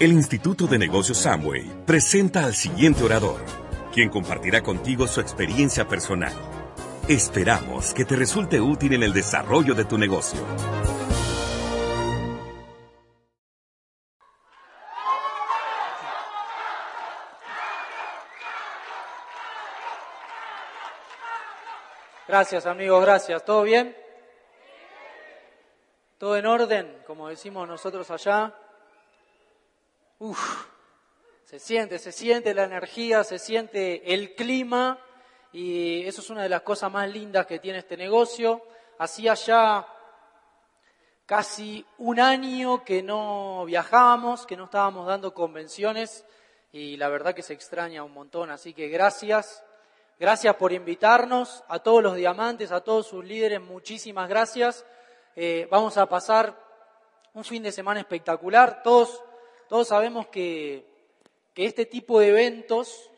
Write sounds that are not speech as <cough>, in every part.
El Instituto de Negocios Samway presenta al siguiente orador, quien compartirá contigo su experiencia personal. Esperamos que te resulte útil en el desarrollo de tu negocio. Gracias amigos, gracias. ¿Todo bien? ¿Todo en orden? Como decimos nosotros allá. Uf, se siente, se siente la energía, se siente el clima y eso es una de las cosas más lindas que tiene este negocio. Hacía ya casi un año que no viajábamos, que no estábamos dando convenciones y la verdad que se extraña un montón, así que gracias. Gracias por invitarnos, a todos los diamantes, a todos sus líderes, muchísimas gracias. Eh, vamos a pasar un fin de semana espectacular. Todos todos sabemos que, este tipo de eventos,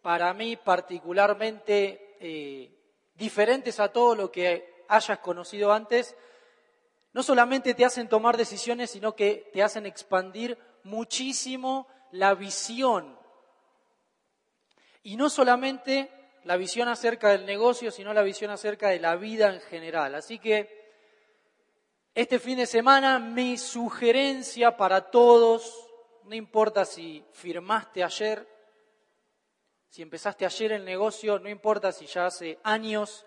para mí particularmente eh, diferentes a todo lo que hayas conocido antes, no solamente te hacen tomar decisiones, sino que te hacen expandir muchísimo la visión. Y no solamente la visión acerca del negocio, sino la visión acerca de la vida en general. Así que este fin de semana mi sugerencia para todos, no importa si firmaste ayer, si empezaste ayer el negocio, no importa si ya hace años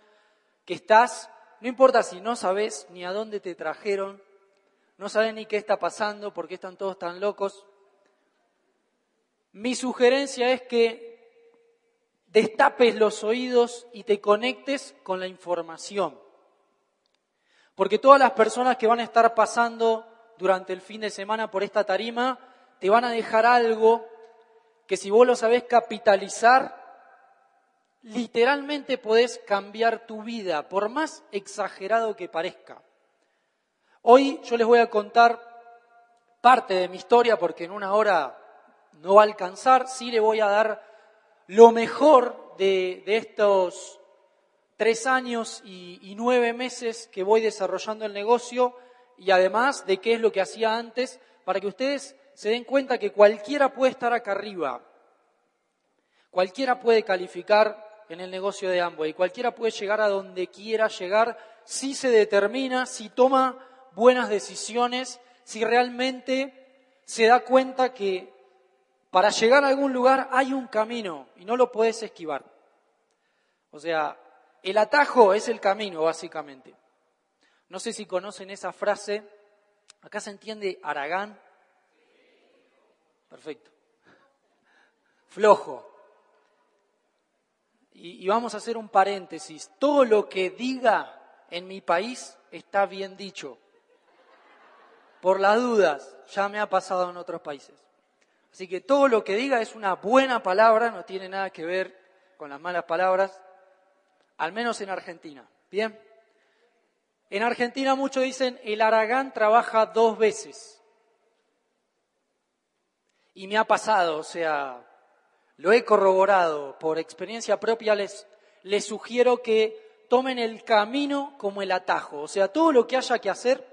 que estás, no importa si no sabes ni a dónde te trajeron, no sabes ni qué está pasando, por qué están todos tan locos. Mi sugerencia es que destapes los oídos y te conectes con la información. Porque todas las personas que van a estar pasando durante el fin de semana por esta tarima te van a dejar algo que si vos lo sabés capitalizar, literalmente podés cambiar tu vida, por más exagerado que parezca. Hoy yo les voy a contar parte de mi historia porque en una hora no va a alcanzar, sí le voy a dar lo mejor de, de estos tres años y, nueve meses que voy desarrollando el negocio y además de qué es lo que hacía antes, para que ustedes se den cuenta que cualquiera puede estar acá arriba, cualquiera puede calificar en el negocio de Amway, cualquiera puede llegar a donde quiera llegar si se determina, si toma buenas decisiones, si realmente se da cuenta que para llegar a algún lugar hay un camino y no lo puedes esquivar. O sea, el atajo es el camino, básicamente. No sé si conocen esa frase. Acá se entiende Aragán. Perfecto. Flojo. Y, vamos a hacer un paréntesis. Todo lo que diga en mi país está bien dicho. Por las dudas, ya me ha pasado en otros países. Así que todo lo que diga es una buena palabra, no tiene nada que ver con las malas palabras al menos en Argentina. Bien. En Argentina muchos dicen el Aragán trabaja dos veces. Y me ha pasado, o sea, lo he corroborado por experiencia propia, les, les sugiero que tomen el camino como el atajo, o sea, todo lo que haya que hacer,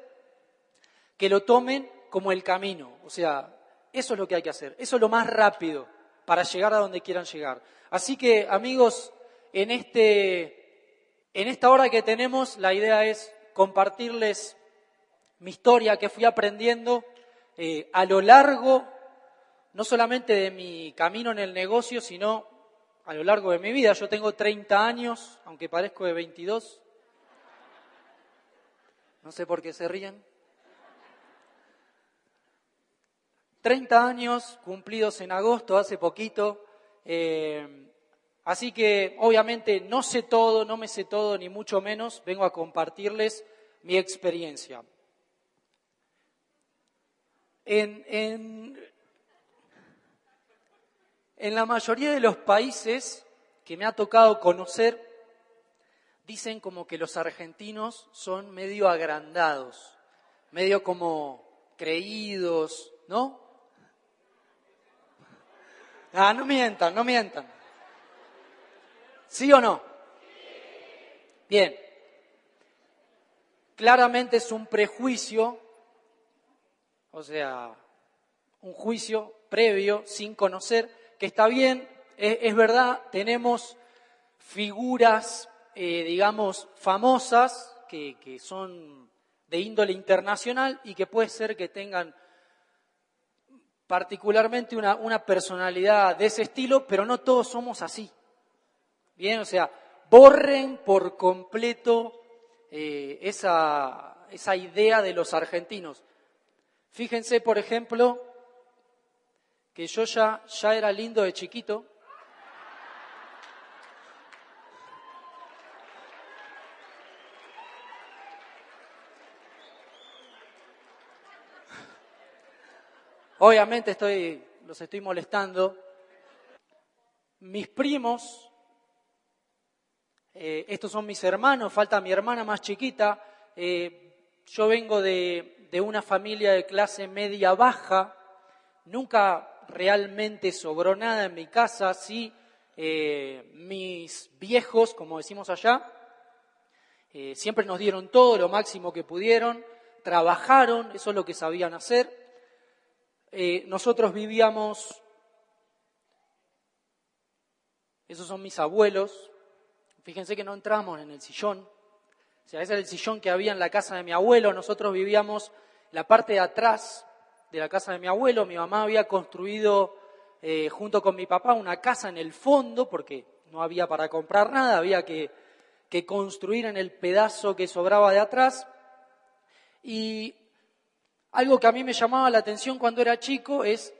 que lo tomen como el camino, o sea, eso es lo que hay que hacer, eso es lo más rápido para llegar a donde quieran llegar. Así que, amigos, en, este, en esta hora que tenemos, la idea es compartirles mi historia que fui aprendiendo eh, a lo largo, no solamente de mi camino en el negocio, sino a lo largo de mi vida. Yo tengo 30 años, aunque parezco de 22. No sé por qué se ríen. 30 años cumplidos en agosto, hace poquito. Eh, Así que obviamente no sé todo, no me sé todo, ni mucho menos, vengo a compartirles mi experiencia. En, en la mayoría de los países que me ha tocado conocer, dicen como que los argentinos son medio agrandados, medio como creídos, ¿no? Ah, no mientan, no mientan. ¿Sí o no? Bien. Claramente es un prejuicio, o sea, un juicio previo, sin conocer, que está bien, es, verdad, tenemos figuras, eh, digamos, famosas que, son de índole internacional y que puede ser que tengan particularmente una, una, personalidad de ese estilo, pero no todos somos así. Bien, o sea, borren por completo eh, esa, esa idea de los argentinos. Fíjense, por ejemplo, que yo ya, ya era lindo de chiquito. Obviamente estoy, los estoy molestando. Mis primos, eh, estos son mis hermanos, falta mi hermana más chiquita. Eh, yo vengo de, una familia de clase media baja, nunca realmente sobró nada en mi casa, sí, eh, mis viejos, como decimos allá, siempre nos dieron todo, lo máximo que pudieron, trabajaron, eso es lo que sabían hacer. Nosotros vivíamos, esos son mis abuelos, fíjense que no entramos en el sillón, o sea, ese era el sillón que había en la casa de mi abuelo, nosotros vivíamos la parte de atrás de la casa de mi abuelo. Mi mamá había construido eh, junto con mi papá una casa en el fondo porque no había para comprar nada, había que, que construir en el pedazo que sobraba de atrás. Y algo que a mí me llamaba la atención cuando era chico es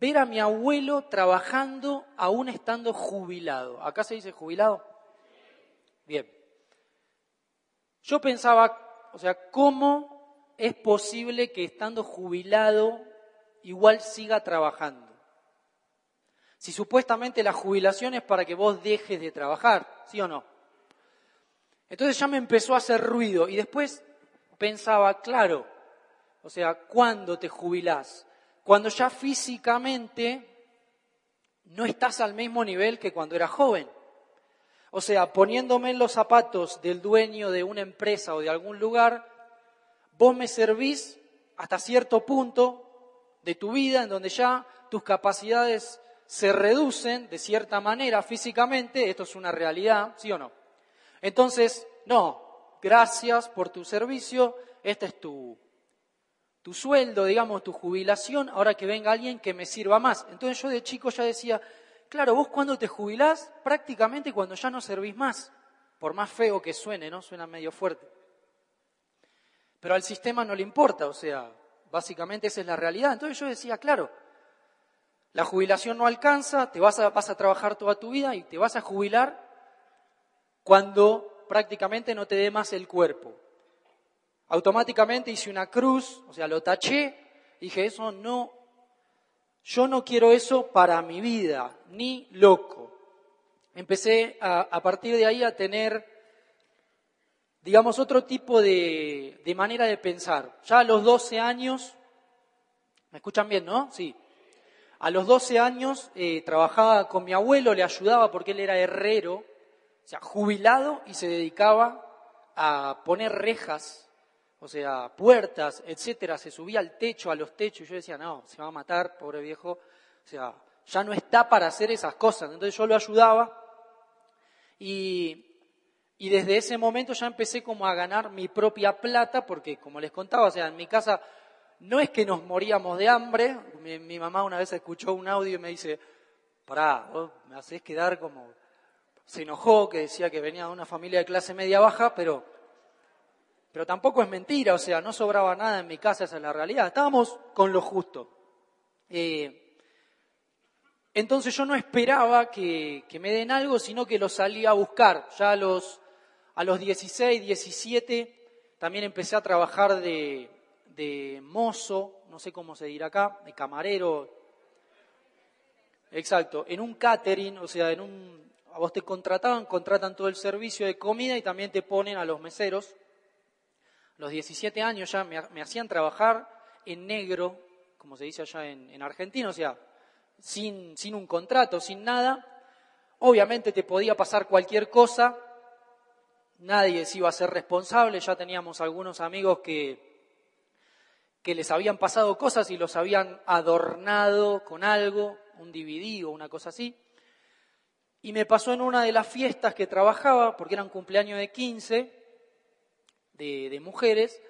ver a mi abuelo trabajando aún estando jubilado. ¿Acá se dice jubilado? Bien. Yo pensaba, o sea, ¿cómo es posible que estando jubilado igual siga trabajando. Si supuestamente la jubilación es para que vos dejes de trabajar, ¿sí o no? Entonces ya me empezó a hacer ruido y después pensaba, claro, o sea, ¿cuándo te jubilás? Cuando ya físicamente no estás al mismo nivel que cuando eras joven. O sea, poniéndome en los zapatos del dueño de una empresa o de algún lugar, vos me servís hasta cierto punto de tu vida en donde ya tus capacidades se reducen de cierta manera físicamente, esto es una realidad, ¿sí o no? Entonces, no, gracias por tu servicio, este es tu, tu sueldo, digamos, tu jubilación, ahora que venga alguien que me sirva más. Entonces yo de chico ya decía, claro, vos cuando te jubilás, prácticamente cuando ya no servís más, por más feo que suene, ¿no? Suena medio fuerte. Pero al sistema no le importa, o sea, básicamente esa es la realidad. Entonces yo decía, claro, la jubilación no alcanza, te vas a, vas a trabajar toda tu vida y te vas a jubilar cuando prácticamente no te dé más el cuerpo. Automáticamente hice una cruz, o sea, lo taché, dije, eso no, yo no quiero eso para mi vida, ni loco. Empecé a, a partir de ahí a tener digamos, otro tipo de, manera de pensar. Ya a los 12 años, ¿me escuchan bien, no? Sí. A los 12 años eh, trabajaba con mi abuelo, le ayudaba porque él era herrero, o sea, jubilado y se dedicaba a poner rejas, o sea, puertas, etcétera, se subía al techo, a los techos, y yo decía, no, se va a matar, pobre viejo, o sea, ya no está para hacer esas cosas. Entonces yo lo ayudaba y y desde ese momento ya empecé como a ganar mi propia plata, porque como les contaba, o sea, en mi casa no es que nos moríamos de hambre. Mi, mamá una vez escuchó un audio y me dice, pará, vos me hacés quedar como... Se enojó, que decía que venía de una familia de clase media baja, pero, pero tampoco es mentira, o sea, no sobraba nada en mi casa, esa es la realidad. Estábamos con lo justo. Eh, entonces yo no esperaba que, me den algo, sino que lo salía a buscar. Ya los a los 16, 17, también empecé a trabajar de, de mozo, no sé cómo se dirá acá, de camarero. Exacto, en un catering, o sea, en un, a vos te contrataban, contratan todo el servicio de comida y también te ponen a los meseros. Los 17 años ya me, hacían trabajar en negro, como se dice allá en, en Argentina, o sea, sin, sin un contrato, sin nada. Obviamente te podía pasar cualquier cosa, nadie se iba a ser responsable, ya teníamos algunos amigos que, que les habían pasado cosas y los habían adornado con algo, un DVD o una cosa así. Y me pasó en una de las fiestas que trabajaba, porque era un cumpleaños de 15 de, mujeres,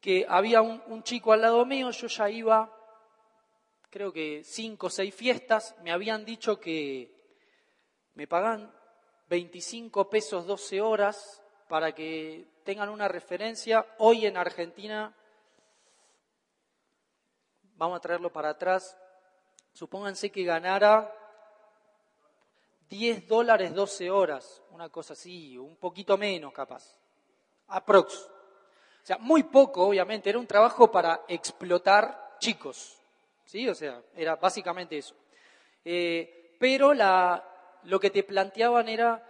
que había un, un, chico al lado mío, yo ya iba, creo que cinco o seis fiestas, me habían dicho que me pagan 25 pesos 12 horas para que tengan una referencia. Hoy en Argentina, vamos a traerlo para atrás, supónganse que ganara 10 dólares 12 horas, una cosa así, un poquito menos capaz, aprox. O sea, muy poco, obviamente, era un trabajo para explotar chicos, ¿sí? O sea, era básicamente eso. Eh, pero la, lo que te planteaban era,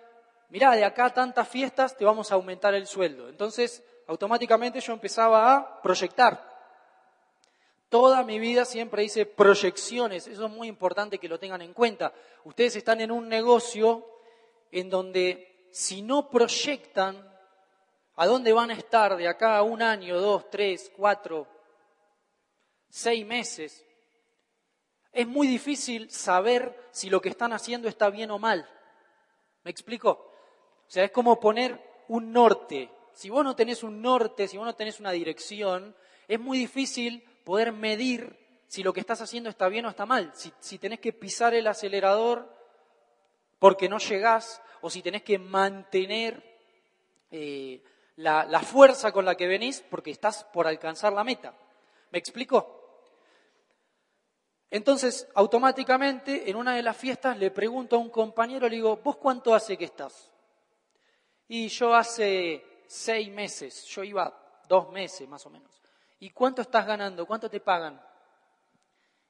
mirá, de acá tantas fiestas te vamos a aumentar el sueldo. Entonces, automáticamente yo empezaba a proyectar. Toda mi vida siempre hice proyecciones, eso es muy importante que lo tengan en cuenta. Ustedes están en un negocio en donde si no proyectan a dónde van a estar de acá un año, dos, tres, cuatro, seis meses, es muy difícil saber si lo que están haciendo está bien o mal. ¿Me explico? O sea, es como poner un norte. Si vos no tenés un norte, si vos no tenés una dirección, es muy difícil poder medir si lo que estás haciendo está bien o está mal, si, tenés que pisar el acelerador porque no llegás o si tenés que mantener eh, la, fuerza con la que venís porque estás por alcanzar la meta. ¿Me explico? Entonces, automáticamente, en una de las fiestas le pregunto a un compañero, le digo, ¿vos cuánto hace que estás? Y yo hace seis meses, yo iba dos meses más o menos. ¿Y cuánto estás ganando? ¿Cuánto te pagan?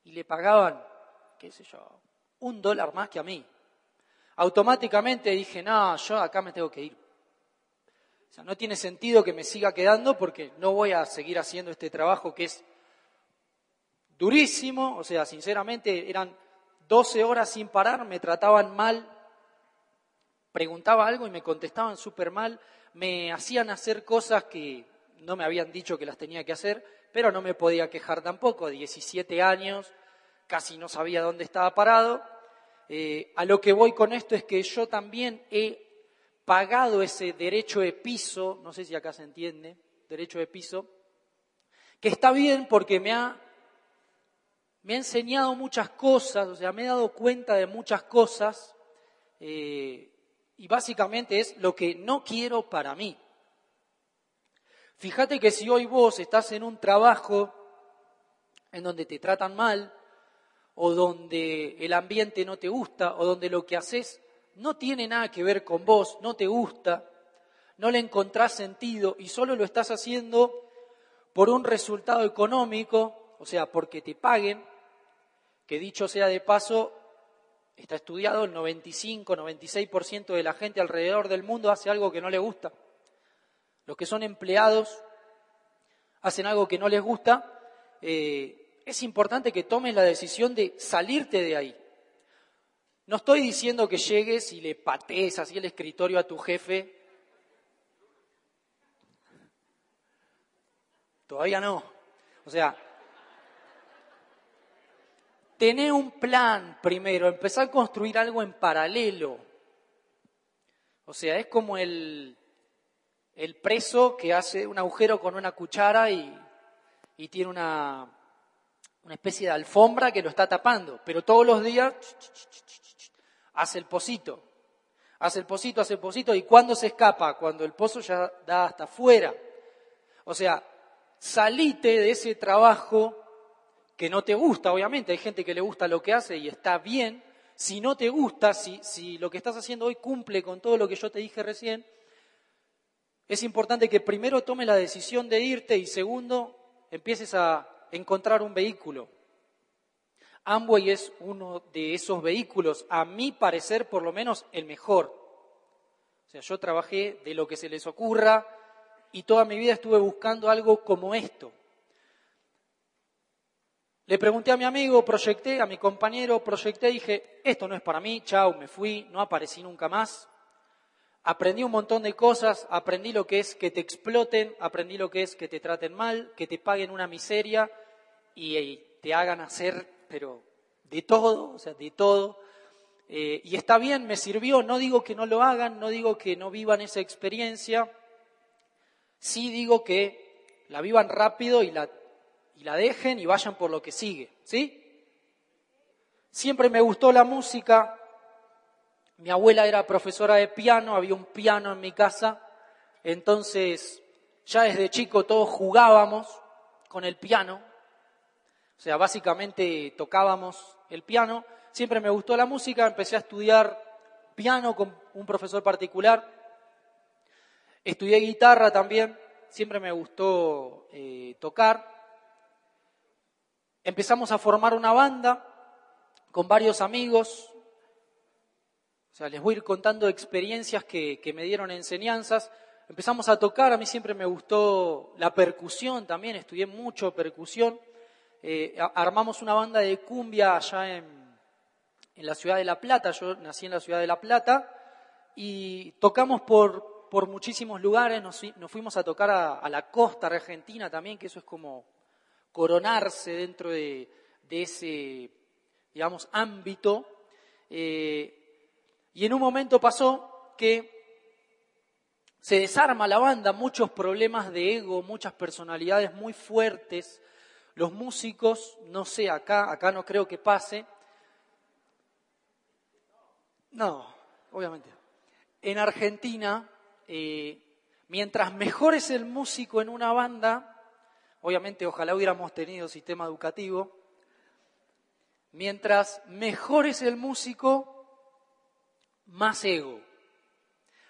Y le pagaban, qué sé yo, un dólar más que a mí. Automáticamente dije, no, yo acá me tengo que ir. O sea, no tiene sentido que me siga quedando porque no voy a seguir haciendo este trabajo que es durísimo. O sea, sinceramente eran 12 horas sin parar, me trataban mal, preguntaba algo y me contestaban súper mal, me hacían hacer cosas que no me habían dicho que las tenía que hacer, pero no me podía quejar tampoco, 17 años, casi no sabía dónde estaba parado. Eh, a lo que voy con esto es que yo también he pagado ese derecho de piso, no sé si acá se entiende, derecho de piso, que está bien porque me ha, me ha enseñado muchas cosas, o sea, me he dado cuenta de muchas cosas, eh, y básicamente es lo que no quiero para mí. Fíjate que si hoy vos estás en un trabajo en donde te tratan mal, o donde el ambiente no te gusta, o donde lo que haces no tiene nada que ver con vos, no te gusta, no le encontrás sentido y solo lo estás haciendo por un resultado económico, o sea, porque te paguen, que dicho sea de paso, está estudiado, el 95-96% de la gente alrededor del mundo hace algo que no le gusta. Los que son empleados hacen algo que no les gusta, eh, es importante que tomes la decisión de salirte de ahí. No estoy diciendo que llegues y le patees así el escritorio a tu jefe. Todavía no. O sea, tener un plan primero, empezar a construir algo en paralelo. O sea, es como el, el preso que hace un agujero con una cuchara y, tiene una, una especie de alfombra que lo está tapando, pero todos los días hace el pocito, hace el pocito, hace el pocito, y cuando se escapa, cuando el pozo ya da hasta afuera. O sea, salite de ese trabajo que no te gusta, obviamente, hay gente que le gusta lo que hace y está bien. Si no te gusta, si, si lo que estás haciendo hoy cumple con todo lo que yo te dije recién, es importante que primero tomes la decisión de irte y segundo, empieces a encontrar un vehículo. Amway es uno de esos vehículos, a mi parecer por lo menos el mejor. O sea, yo trabajé de lo que se les ocurra y toda mi vida estuve buscando algo como esto. Le pregunté a mi amigo, proyecté, a mi compañero, proyecté, dije, esto no es para mí, chao, me fui, no aparecí nunca más. Aprendí un montón de cosas, aprendí lo que es que te exploten, aprendí lo que es que te traten mal, que te paguen una miseria y, te hagan hacer, pero de todo, o sea, de todo. Eh, y está bien, me sirvió, no digo que no lo hagan, no digo que no vivan esa experiencia, sí digo que la vivan rápido y la, y la dejen y vayan por lo que sigue, ¿sí? Siempre me gustó la música, mi abuela era profesora de piano, había un piano en mi casa, entonces ya desde chico todos jugábamos con el piano, o sea, básicamente tocábamos el piano. Siempre me gustó la música, empecé a estudiar piano con un profesor particular, estudié guitarra también, siempre me gustó eh, tocar. Empezamos a formar una banda con varios amigos, o sea, les voy a ir contando experiencias que, me dieron enseñanzas. Empezamos a tocar, a mí siempre me gustó la percusión también, estudié mucho percusión. Eh, armamos una banda de cumbia allá en, la ciudad de La Plata, yo nací en la ciudad de La Plata, y tocamos por, por muchísimos lugares, nos, fuimos a tocar a, la costa argentina también, que eso es como coronarse dentro de, ese, digamos, ámbito. Eh, y en un momento pasó que se desarma la banda, muchos problemas de ego, muchas personalidades muy fuertes. Los músicos, no sé, acá, acá no creo que pase. No, obviamente. En Argentina, eh, mientras mejor es el músico en una banda, obviamente ojalá hubiéramos tenido sistema educativo, mientras mejor es el músico, más ego.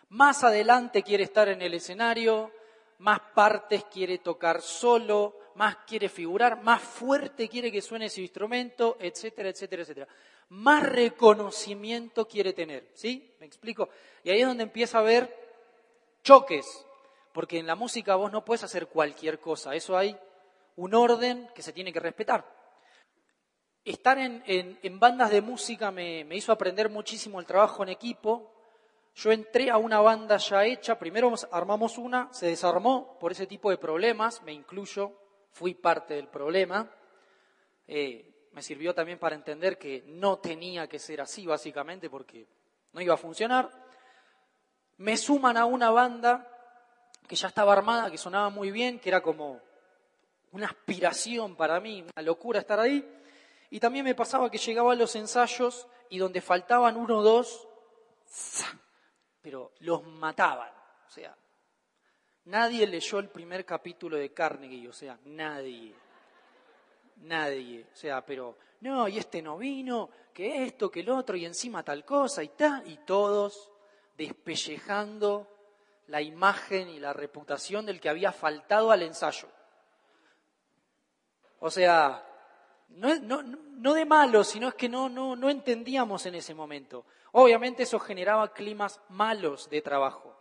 Más adelante quiere estar en el escenario, más partes quiere tocar solo, más quiere figurar, más fuerte quiere que suene su instrumento, etcétera, etcétera, etcétera. Más reconocimiento quiere tener, ¿sí? ¿Me explico? Y ahí es donde empieza a haber choques, porque en la música vos no puedes hacer cualquier cosa, eso hay un orden que se tiene que respetar estar en, bandas de música me, hizo aprender muchísimo el trabajo en equipo. Yo entré a una banda ya hecha, primero armamos una, se desarmó por ese tipo de problemas, me incluyo, fui parte del problema. Eh, me sirvió también para entender que no tenía que ser así, básicamente, porque no iba a funcionar. Me suman a una banda que ya estaba armada, que sonaba muy bien, que era como una aspiración para mí, una locura estar ahí. Y también me pasaba que llegaba a los ensayos y donde faltaban uno o dos, pero los mataban. O sea, nadie leyó el primer capítulo de Carnegie, o sea, nadie. Nadie. O sea, pero, no, y este no vino, que esto, que el otro, y encima tal cosa, y tal, y todos despellejando la imagen y la reputación del que había faltado al ensayo. O sea, no, de malo, sino es que no, no, no entendíamos en ese momento. Obviamente eso generaba climas malos de trabajo,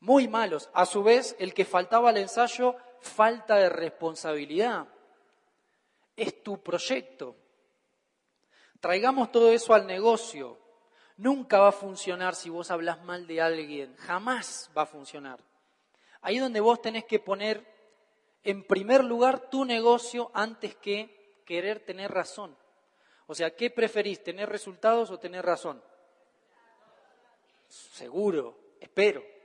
muy malos. A su vez, el que faltaba al ensayo, falta de responsabilidad. Es tu proyecto. Traigamos todo eso al negocio. Nunca va a funcionar si vos hablas mal de alguien, jamás va a funcionar. Ahí donde vos tenés que poner en primer lugar tu negocio antes que querer tener razón. O sea, ¿qué preferís, tener resultados o tener razón? Seguro, espero.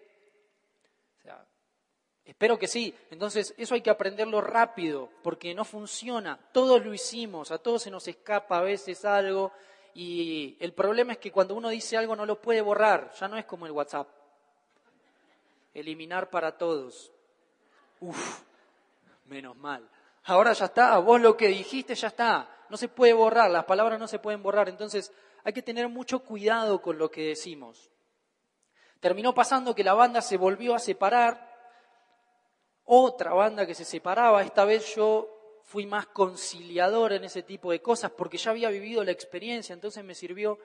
Espero que sí. Entonces, eso hay que aprenderlo rápido, porque no funciona. Todos lo hicimos, a todos se nos escapa a veces algo. Y el problema es que cuando uno dice algo no lo puede borrar, ya no es como el WhatsApp. Eliminar para todos. Uf, menos mal. Ahora ya está, vos lo que dijiste ya está. No se puede borrar, las palabras no se pueden borrar. Entonces hay que tener mucho cuidado con lo que decimos. Terminó pasando que la banda se volvió a separar. Otra banda que se separaba. Esta vez yo fui más conciliador en ese tipo de cosas porque ya había vivido la experiencia, entonces me sirvió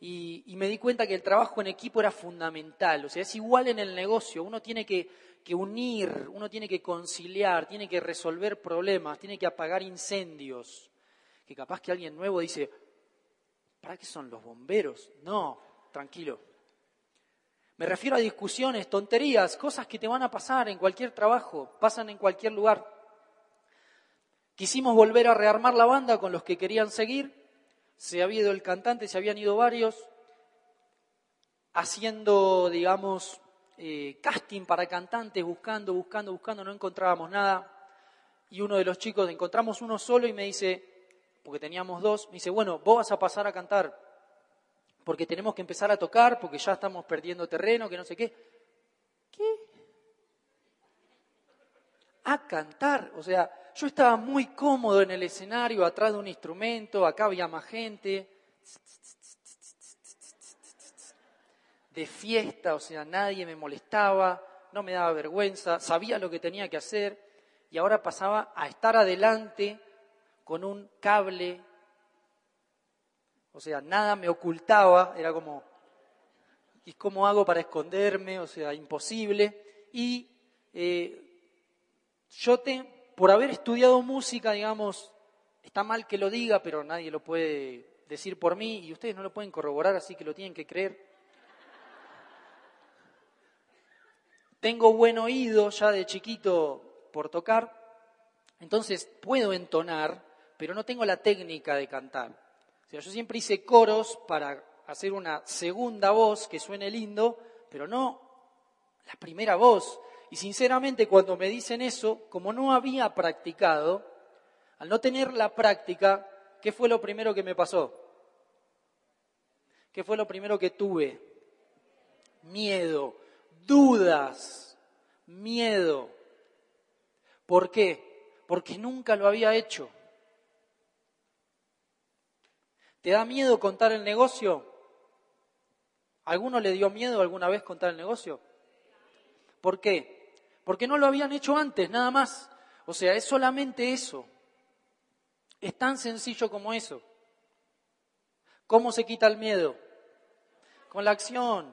y, me di cuenta que el trabajo en equipo era fundamental. O sea, es igual en el negocio. Uno tiene que unir, uno tiene que conciliar, tiene que resolver problemas, tiene que apagar incendios. Que capaz que alguien nuevo dice, ¿para qué son los bomberos? No, tranquilo. Me refiero a discusiones, tonterías, cosas que te van a pasar en cualquier trabajo, pasan en cualquier lugar. Quisimos volver a rearmar la banda con los que querían seguir, se había ido el cantante, se habían ido varios, haciendo, digamos, eh, casting para cantantes, buscando, buscando, buscando, no encontrábamos nada. Y uno de los chicos, encontramos uno solo y me dice, porque teníamos dos, me dice, bueno, vos vas a pasar a cantar, porque tenemos que empezar a tocar, porque ya estamos perdiendo terreno, que no sé qué. ¿Qué? A cantar, o sea, yo estaba muy cómodo en el escenario, atrás de un instrumento, acá había más gente. De fiesta, o sea, nadie me molestaba, no me daba vergüenza, sabía lo que tenía que hacer y ahora pasaba a estar adelante con un cable. O sea, nada me ocultaba, era como, ¿y cómo hago para esconderme? O sea, imposible. Y eh, yo te, por haber estudiado música, digamos, está mal que lo diga, pero nadie lo puede decir por mí y ustedes no lo pueden corroborar, así que lo tienen que creer. Tengo buen oído ya de chiquito por tocar, entonces puedo entonar, pero no tengo la técnica de cantar. O sea, yo siempre hice coros para hacer una segunda voz que suene lindo, pero no la primera voz. Y sinceramente cuando me dicen eso, como no había practicado, al no tener la práctica, ¿qué fue lo primero que me pasó? ¿Qué fue lo primero que tuve? Miedo, dudas, miedo. ¿Por qué? Porque nunca lo había hecho. ¿Te da miedo contar el negocio? ¿Alguno le dio miedo alguna vez contar el negocio? ¿Por qué? porque no lo habían hecho antes, nada más. O sea, es solamente eso. Es tan sencillo como eso. ¿Cómo se quita el miedo? Con la acción,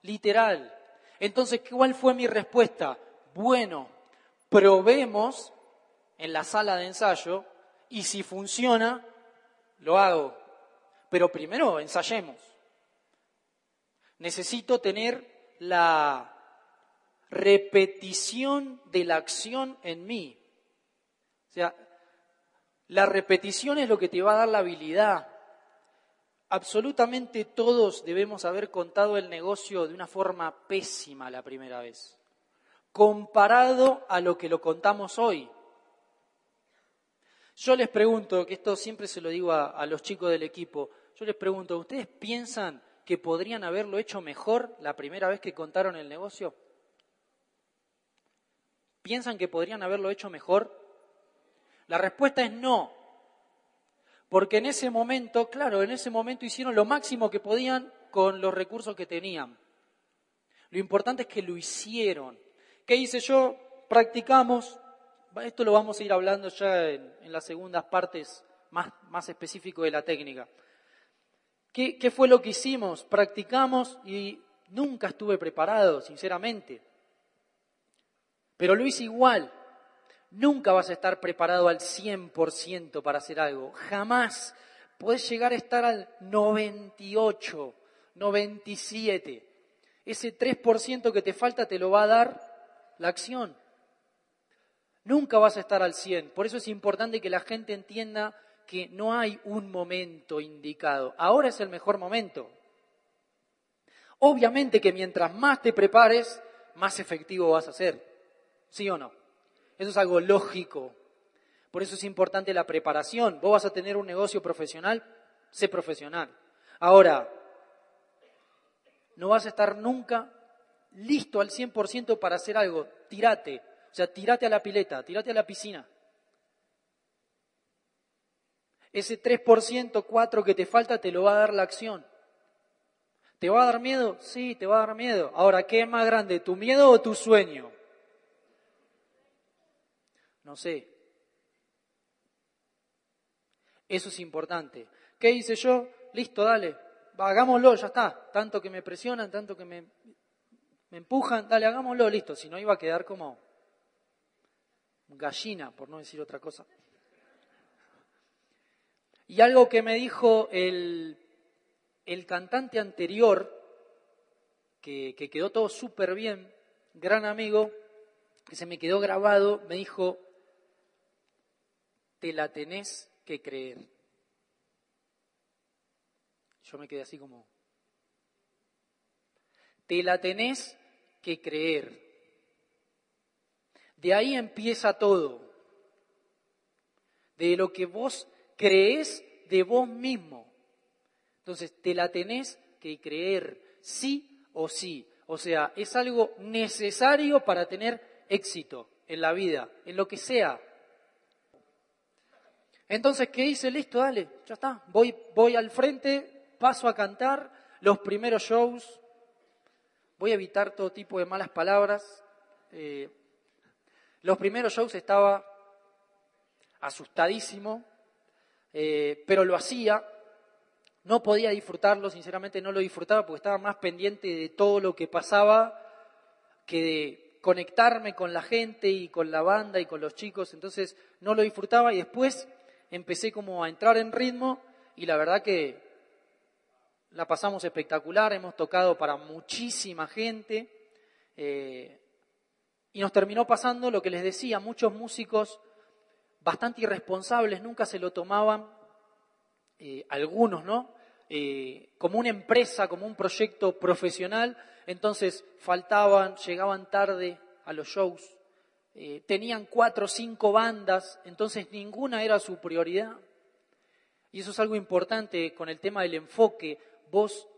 literal. Entonces, ¿cuál fue mi respuesta? Bueno, probemos en la sala de ensayo y si funciona, lo hago. Pero primero ensayemos. Necesito tener la repetición de la acción en mí. O sea, la repetición es lo que te va a dar la habilidad. Absolutamente todos debemos haber contado el negocio de una forma pésima la primera vez, comparado a lo que lo contamos hoy. Yo les pregunto, que esto siempre se lo digo a, a los chicos del equipo, yo les pregunto, ¿ustedes piensan que podrían haberlo hecho mejor la primera vez que contaron el negocio? ¿Piensan que podrían haberlo hecho mejor? La respuesta es no. Porque en ese momento, claro, en ese momento hicieron lo máximo que podían con los recursos que tenían. Lo importante es que lo hicieron. ¿Qué hice yo? Practicamos. Esto lo vamos a ir hablando ya en, las segundas partes más, más específico de la técnica. ¿Qué, ¿Qué fue lo que hicimos? Practicamos y nunca estuve preparado, sinceramente. Pero lo hice igual. Nunca vas a estar preparado al 100% para hacer algo. Jamás. Puedes llegar a estar al 98, 97. Ese 3% que te falta te lo va a dar la acción. Nunca vas a estar al 100. Por eso es importante que la gente entienda que no hay un momento indicado. Ahora es el mejor momento. Obviamente que mientras más te prepares, más efectivo vas a ser. ¿Sí o no? Eso es algo lógico. Por eso es importante la preparación. Vos vas a tener un negocio profesional, sé profesional. Ahora, no vas a estar nunca listo al 100% para hacer algo. Tírate. O sea, tírate a la pileta, tírate a la piscina. Ese 3%, 4% que te falta te lo va a dar la acción. ¿Te va a dar miedo? Sí, te va a dar miedo. Ahora, ¿qué es más grande, tu miedo o tu sueño? No sé. Eso es importante. ¿Qué hice yo? Listo, dale, hagámoslo, ya está. Tanto que me presionan, tanto que me, me empujan, dale, hagámoslo, listo. Si no iba a quedar como gallina, por no decir otra cosa. Y algo que me dijo el, el cantante anterior, que, que quedó todo súper bien, gran amigo, que se me quedó grabado, me dijo, te la tenés que creer. Yo me quedé así como, te la tenés que creer. De ahí empieza todo. De lo que vos creés de vos mismo. Entonces, te la tenés que creer, sí o sí. O sea, es algo necesario para tener éxito en la vida, en lo que sea. Entonces, ¿qué hice? Listo, dale, ya está. Voy, voy al frente, paso a cantar los primeros shows. Voy a evitar todo tipo de malas palabras. Eh, los primeros shows estaba asustadísimo, eh, pero lo hacía. No podía disfrutarlo, sinceramente no lo disfrutaba porque estaba más pendiente de todo lo que pasaba que de conectarme con la gente y con la banda y con los chicos. Entonces no lo disfrutaba y después empecé como a entrar en ritmo y la verdad que la pasamos espectacular, hemos tocado para muchísima gente eh, y nos terminó pasando lo que les decía, muchos músicos bastante irresponsables nunca se lo tomaban, eh, algunos, ¿no? Eh, como una empresa, como un proyecto profesional, entonces faltaban, llegaban tarde a los shows, eh, tenían cuatro o cinco bandas, entonces ninguna era su prioridad. Y eso es algo importante con el tema del enfoque. Vos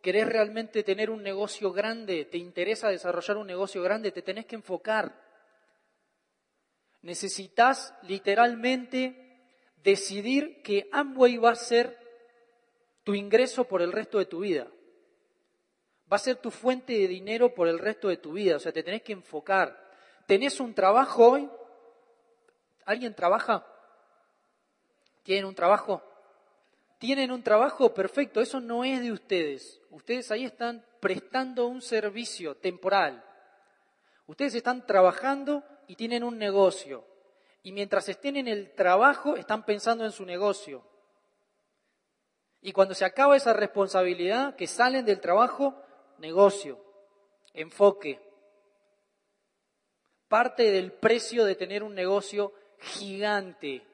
querés realmente tener un negocio grande, te interesa desarrollar un negocio grande, te tenés que enfocar. Necesitas literalmente decidir que Amway va a ser tu ingreso por el resto de tu vida. Va a ser tu fuente de dinero por el resto de tu vida. O sea, te tenés que enfocar. ¿Tenés un trabajo hoy? ¿Alguien trabaja? ¿Tienen un trabajo? ¿Tienen un trabajo? Perfecto, eso no es de ustedes. Ustedes ahí están prestando un servicio temporal. Ustedes están trabajando y tienen un negocio. Y mientras estén en el trabajo, están pensando en su negocio. Y cuando se acaba esa responsabilidad, que salen del trabajo, negocio, enfoque, parte del precio de tener un negocio gigante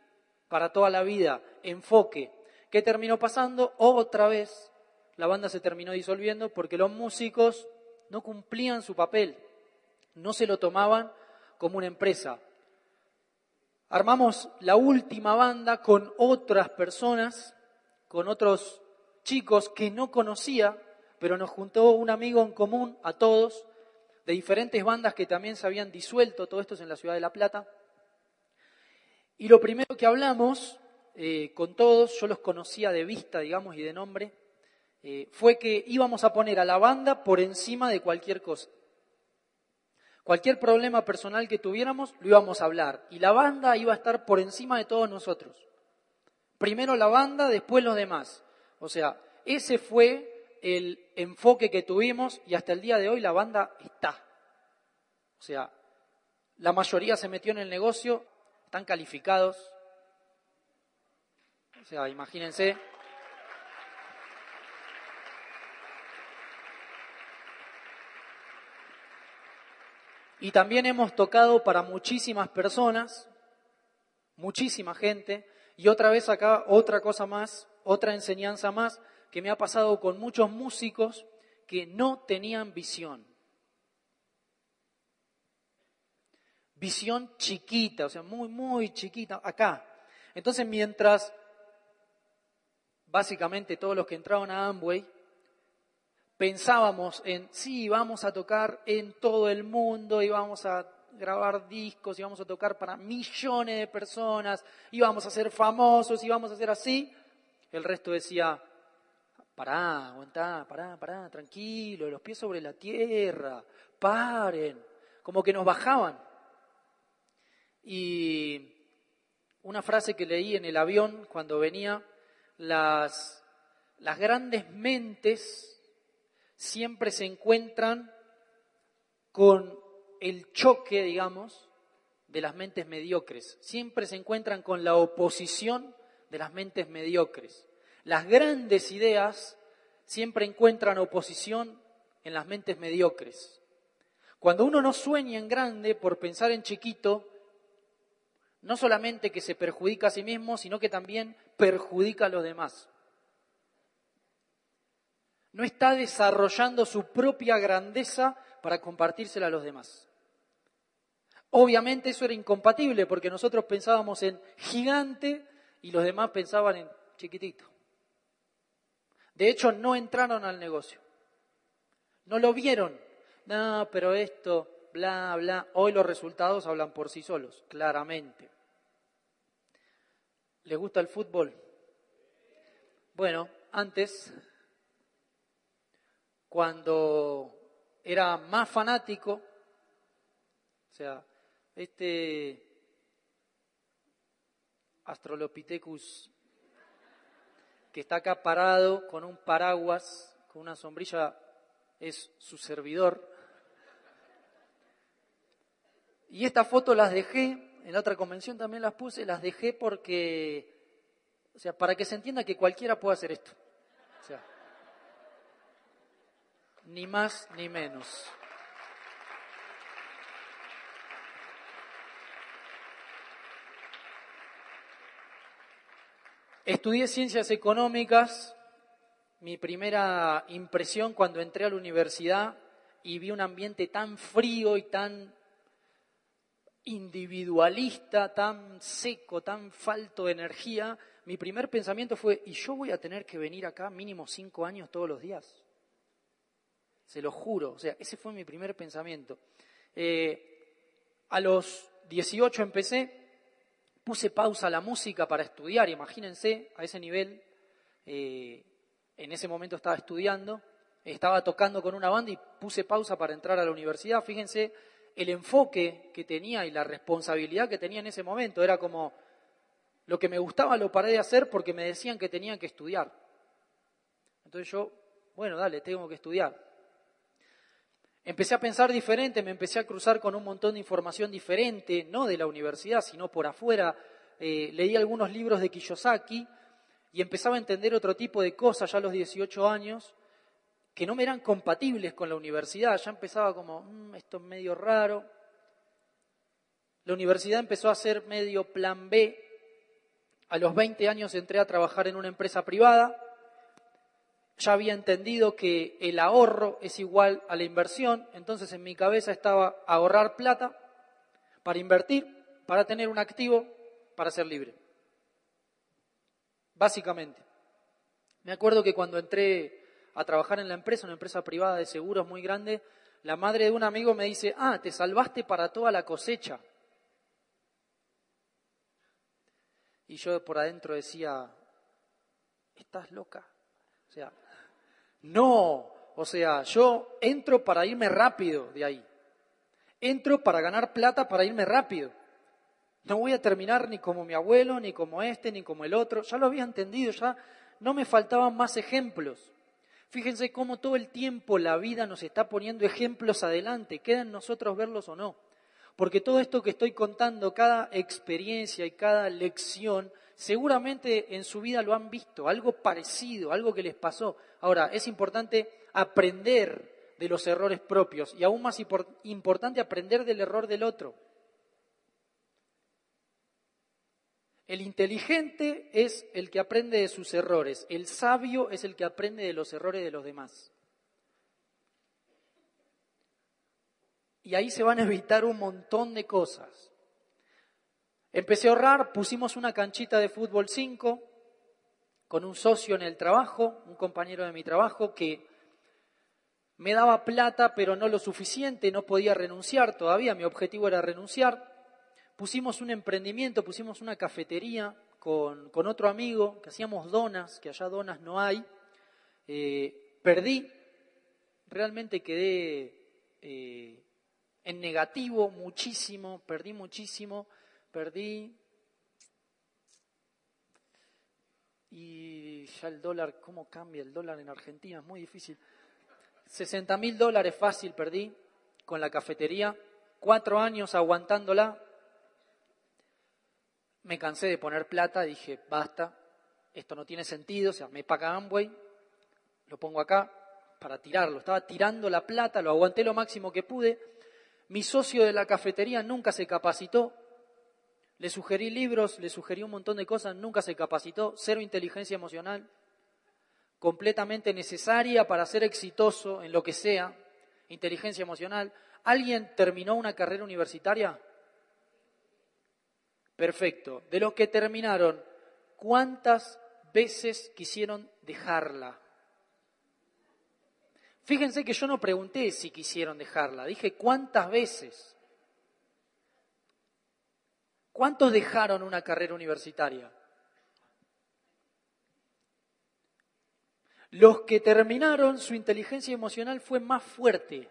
para toda la vida, enfoque. ¿Qué terminó pasando? Otra vez la banda se terminó disolviendo porque los músicos no cumplían su papel, no se lo tomaban como una empresa. Armamos la última banda con otras personas, con otros chicos que no conocía, pero nos juntó un amigo en común a todos de diferentes bandas que también se habían disuelto, todo esto es en la ciudad de La Plata. Y lo primero que hablamos eh, con todos, yo los conocía de vista, digamos, y de nombre, eh, fue que íbamos a poner a la banda por encima de cualquier cosa. Cualquier problema personal que tuviéramos, lo íbamos a hablar. Y la banda iba a estar por encima de todos nosotros. Primero la banda, después los demás. O sea, ese fue el enfoque que tuvimos y hasta el día de hoy la banda está. O sea, la mayoría se metió en el negocio, están calificados. O sea, imagínense. Y también hemos tocado para muchísimas personas, muchísima gente, y otra vez acá otra cosa más, otra enseñanza más, que me ha pasado con muchos músicos que no tenían visión. Visión chiquita, o sea, muy, muy chiquita, acá. Entonces, mientras básicamente todos los que entraban a Amway pensábamos en, sí, vamos a tocar en todo el mundo y vamos a grabar discos y vamos a tocar para millones de personas y vamos a ser famosos y vamos a ser así, el resto decía, pará, aguantá, pará, pará, tranquilo, los pies sobre la tierra, paren, como que nos bajaban. Y una frase que leí en el avión cuando venía, las, las grandes mentes siempre se encuentran con el choque, digamos, de las mentes mediocres, siempre se encuentran con la oposición de las mentes mediocres. Las grandes ideas siempre encuentran oposición en las mentes mediocres. Cuando uno no sueña en grande por pensar en chiquito, no solamente que se perjudica a sí mismo, sino que también perjudica a los demás. No está desarrollando su propia grandeza para compartírsela a los demás. Obviamente eso era incompatible porque nosotros pensábamos en gigante y los demás pensaban en chiquitito. De hecho, no entraron al negocio. No lo vieron. No, pero esto, bla, bla. Hoy los resultados hablan por sí solos, claramente. ¿Les gusta el fútbol? Bueno, antes, cuando era más fanático, o sea, este Astrolopithecus que está acá parado con un paraguas, con una sombrilla, es su servidor. Y esta foto las dejé, en la otra convención también las puse, las dejé porque, o sea, para que se entienda que cualquiera puede hacer esto. O sea, ni más ni menos. Estudié ciencias económicas. Mi primera impresión cuando entré a la universidad y vi un ambiente tan frío y tan individualista, tan seco, tan falto de energía, mi primer pensamiento fue, ¿y yo voy a tener que venir acá mínimo cinco años todos los días? Se lo juro, o sea, ese fue mi primer pensamiento. Eh, a los 18 empecé, puse pausa a la música para estudiar, imagínense, a ese nivel, eh, en ese momento estaba estudiando, estaba tocando con una banda y puse pausa para entrar a la universidad. Fíjense el enfoque que tenía y la responsabilidad que tenía en ese momento. Era como, lo que me gustaba lo paré de hacer porque me decían que tenía que estudiar. Entonces yo, bueno, dale, tengo que estudiar. Empecé a pensar diferente, me empecé a cruzar con un montón de información diferente, no de la universidad, sino por afuera. Eh, leí algunos libros de Kiyosaki y empezaba a entender otro tipo de cosas ya a los 18 años que no me eran compatibles con la universidad. Ya empezaba como, mm, esto es medio raro. La universidad empezó a ser medio plan B. A los 20 años entré a trabajar en una empresa privada ya había entendido que el ahorro es igual a la inversión, entonces en mi cabeza estaba ahorrar plata para invertir, para tener un activo, para ser libre. Básicamente. Me acuerdo que cuando entré a trabajar en la empresa, una empresa privada de seguros muy grande, la madre de un amigo me dice, ah, te salvaste para toda la cosecha. Y yo por adentro decía, estás loca. O sea, no, o sea, yo entro para irme rápido de ahí. Entro para ganar plata para irme rápido. No voy a terminar ni como mi abuelo, ni como este, ni como el otro. Ya lo había entendido, ya no me faltaban más ejemplos. Fíjense cómo todo el tiempo la vida nos está poniendo ejemplos adelante. Queda nosotros verlos o no. Porque todo esto que estoy contando, cada experiencia y cada lección, seguramente en su vida lo han visto, algo parecido, algo que les pasó. Ahora, es importante aprender de los errores propios y aún más importante aprender del error del otro. El inteligente es el que aprende de sus errores, el sabio es el que aprende de los errores de los demás. Y ahí se van a evitar un montón de cosas. Empecé a ahorrar, pusimos una canchita de fútbol 5 con un socio en el trabajo, un compañero de mi trabajo que me daba plata pero no lo suficiente, no podía renunciar todavía, mi objetivo era renunciar. Pusimos un emprendimiento, pusimos una cafetería con, otro amigo, que hacíamos donas, que allá donas no hay. Eh, perdí, realmente quedé eh, en negativo muchísimo, perdí muchísimo, perdí. Y ya el dólar, ¿cómo cambia el dólar en Argentina? Es muy difícil. 60 mil dólares fácil perdí con la cafetería, cuatro años aguantándola. Me cansé de poner plata, dije, basta, esto no tiene sentido, o sea, me paga Amway, lo pongo acá, para tirarlo, estaba tirando la plata, lo aguanté lo máximo que pude. Mi socio de la cafetería nunca se capacitó, le sugerí libros, le sugerí un montón de cosas, nunca se capacitó, cero inteligencia emocional, completamente necesaria para ser exitoso en lo que sea, inteligencia emocional. ¿Alguien terminó una carrera universitaria? Perfecto. De los que terminaron, ¿cuántas veces quisieron dejarla? Fíjense que yo no pregunté si quisieron dejarla, dije cuántas veces. ¿Cuántos dejaron una carrera universitaria? Los que terminaron, su inteligencia emocional fue más fuerte.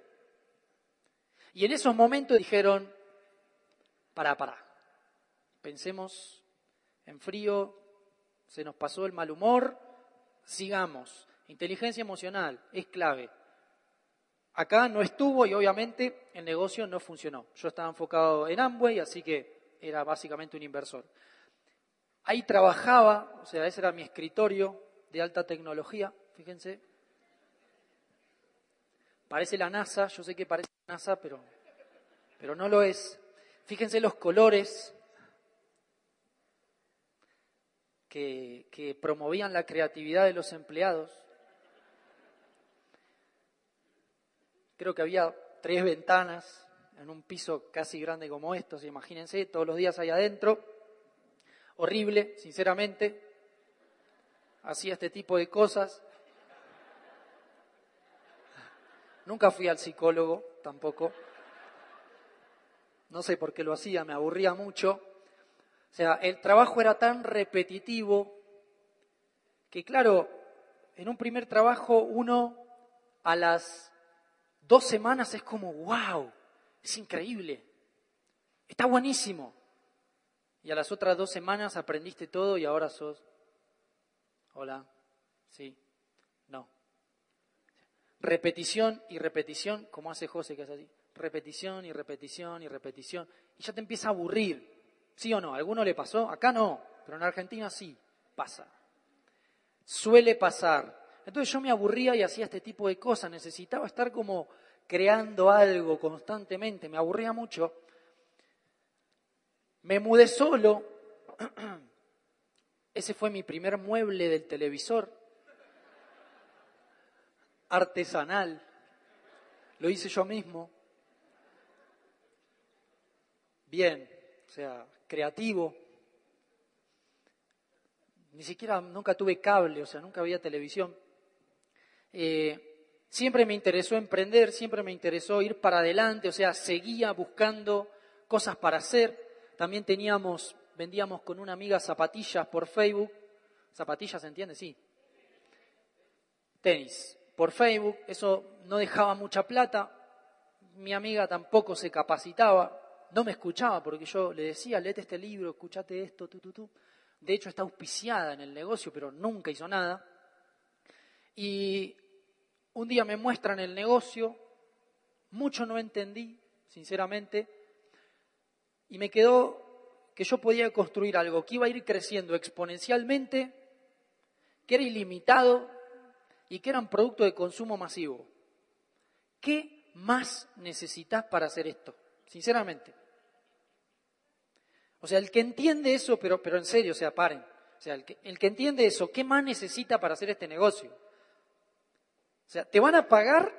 Y en esos momentos dijeron, para, para, pensemos en frío, se nos pasó el mal humor, sigamos. Inteligencia emocional es clave. Acá no estuvo y obviamente el negocio no funcionó. Yo estaba enfocado en Amway, así que era básicamente un inversor. Ahí trabajaba, o sea, ese era mi escritorio de alta tecnología, fíjense. Parece la NASA, yo sé que parece la NASA, pero, pero no lo es. Fíjense los colores que, que promovían la creatividad de los empleados. Creo que había tres ventanas en un piso casi grande como estos, imagínense, todos los días ahí adentro. Horrible, sinceramente. Hacía este tipo de cosas. Nunca fui al psicólogo tampoco. No sé por qué lo hacía, me aburría mucho. O sea, el trabajo era tan repetitivo que, claro, en un primer trabajo uno a las dos semanas es como, wow, es increíble, está buenísimo. Y a las otras dos semanas aprendiste todo y ahora sos, hola, sí, repetición y repetición, como hace José que es así, repetición y repetición y repetición, y ya te empieza a aburrir. ¿Sí o no? ¿A alguno le pasó? Acá no, pero en Argentina sí, pasa. Suele pasar. Entonces yo me aburría y hacía este tipo de cosas, necesitaba estar como creando algo constantemente, me aburría mucho. Me mudé solo, <clears throat> ese fue mi primer mueble del televisor, artesanal, lo hice yo mismo. Bien, o sea, creativo. Ni siquiera nunca tuve cable, o sea, nunca había televisión. Eh, siempre me interesó emprender, siempre me interesó ir para adelante, o sea, seguía buscando cosas para hacer. También teníamos, vendíamos con una amiga zapatillas por Facebook. Zapatillas, ¿se entiende? Sí. Tenis por Facebook, eso no dejaba mucha plata, mi amiga tampoco se capacitaba, no me escuchaba porque yo le decía, léete este libro, escúchate esto, tú, tú, tú. De hecho está auspiciada en el negocio, pero nunca hizo nada. Y un día me muestran el negocio, mucho no entendí, sinceramente, y me quedó que yo podía construir algo que iba a ir creciendo exponencialmente, que era ilimitado, y que eran producto de consumo masivo. ¿Qué más necesitas para hacer esto? Sinceramente. O sea, el que entiende eso, pero, pero en serio, o sea, paren. O sea, el que, el que entiende eso, ¿qué más necesita para hacer este negocio? O sea, te van a pagar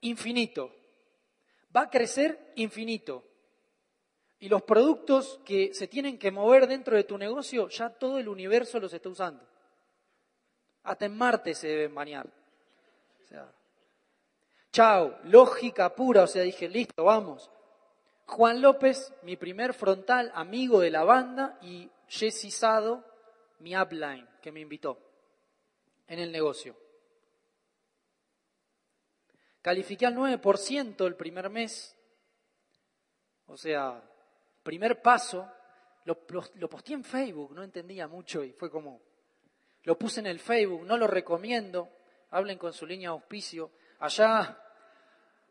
infinito. Va a crecer infinito. Y los productos que se tienen que mover dentro de tu negocio, ya todo el universo los está usando. Hasta en Marte se deben bañar. O sea, chao, lógica pura. O sea, dije, listo, vamos. Juan López, mi primer frontal, amigo de la banda, y Jesse mi upline, que me invitó en el negocio. Califiqué al 9% el primer mes. O sea, primer paso. Lo, lo, posteé en Facebook, no entendía mucho y fue como, lo puse en el Facebook, no lo recomiendo. Hablen con su línea de auspicio. Allá,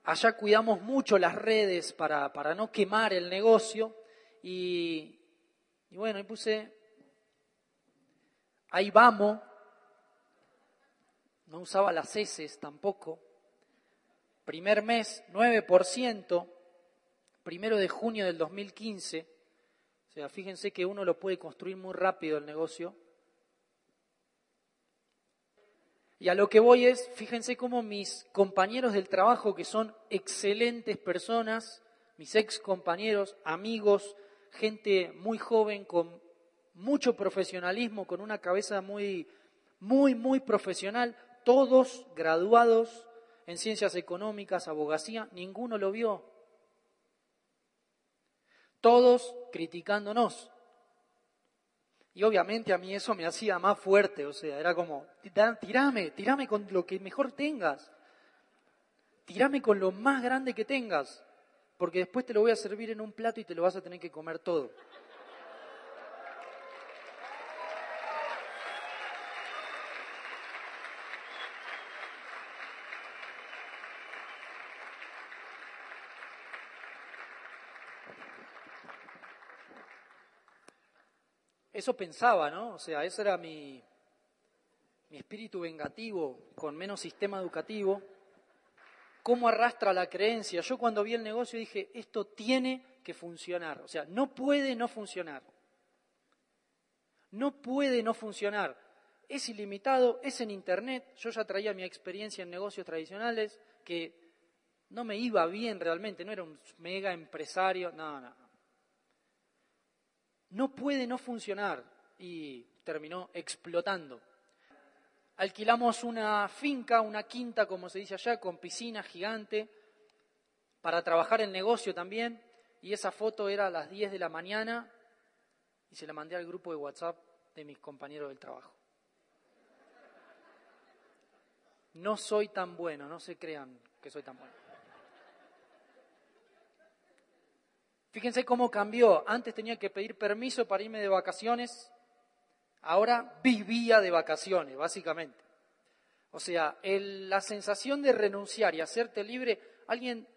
allá cuidamos mucho las redes para, para no quemar el negocio. Y, y bueno, ahí puse, ahí vamos. no usaba las heces tampoco. Primer mes, 9%, primero de junio del 2015. O sea, fíjense que uno lo puede construir muy rápido el negocio. Y a lo que voy es, fíjense cómo mis compañeros del trabajo, que son excelentes personas, mis ex compañeros, amigos, gente muy joven, con mucho profesionalismo, con una cabeza muy, muy, muy profesional, todos graduados en ciencias económicas, abogacía, ninguno lo vio. Todos criticándonos. Y obviamente a mí eso me hacía más fuerte, o sea, era como, tirame, tirame con lo que mejor tengas, tirame con lo más grande que tengas, porque después te lo voy a servir en un plato y te lo vas a tener que comer todo. Eso pensaba, ¿no? O sea, ese era mi, mi espíritu vengativo con menos sistema educativo. ¿Cómo arrastra la creencia? Yo cuando vi el negocio dije, esto tiene que funcionar. O sea, no puede no funcionar. No puede no funcionar. Es ilimitado, es en Internet. Yo ya traía mi experiencia en negocios tradicionales, que no me iba bien realmente, no era un mega empresario, no, no no puede no funcionar y terminó explotando. Alquilamos una finca, una quinta, como se dice allá, con piscina gigante, para trabajar el negocio también, y esa foto era a las 10 de la mañana y se la mandé al grupo de WhatsApp de mis compañeros del trabajo. No soy tan bueno, no se crean que soy tan bueno. Fíjense cómo cambió. Antes tenía que pedir permiso para irme de vacaciones, ahora vivía de vacaciones, básicamente. O sea, la sensación de renunciar y hacerte libre, alguien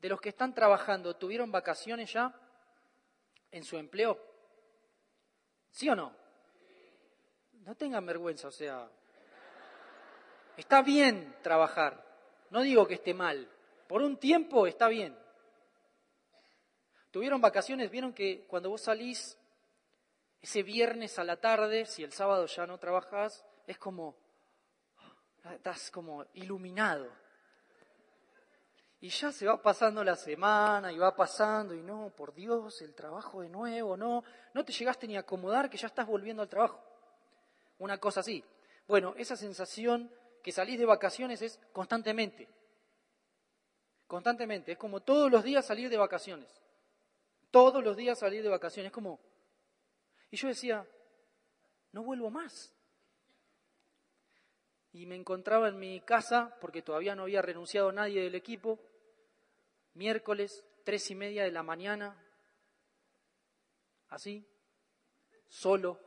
de los que están trabajando, ¿tuvieron vacaciones ya en su empleo? ¿Sí o no? No tengan vergüenza, o sea, está bien trabajar, no digo que esté mal, por un tiempo está bien, Tuvieron vacaciones, vieron que cuando vos salís ese viernes a la tarde, si el sábado ya no trabajás, es como, estás como iluminado. Y ya se va pasando la semana y va pasando y no, por Dios, el trabajo de nuevo, no, no te llegaste ni a acomodar que ya estás volviendo al trabajo. Una cosa así. Bueno, esa sensación que salís de vacaciones es constantemente. Constantemente. Es como todos los días salir de vacaciones todos los días salir de vacaciones, como... Y yo decía, no vuelvo más. Y me encontraba en mi casa, porque todavía no había renunciado nadie del equipo, miércoles, tres y media de la mañana, así, solo.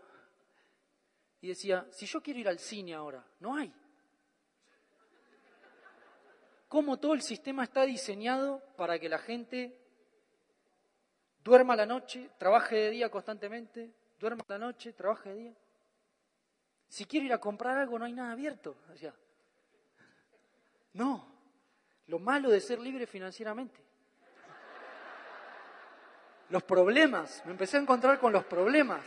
Y decía, si yo quiero ir al cine ahora, no hay. ¿Cómo todo el sistema está diseñado para que la gente duerma la noche, trabaje de día constantemente, duerma la noche, trabaje de día. Si quiero ir a comprar algo, no hay nada abierto. no, lo malo de ser libre financieramente. Los problemas, me empecé a encontrar con los problemas.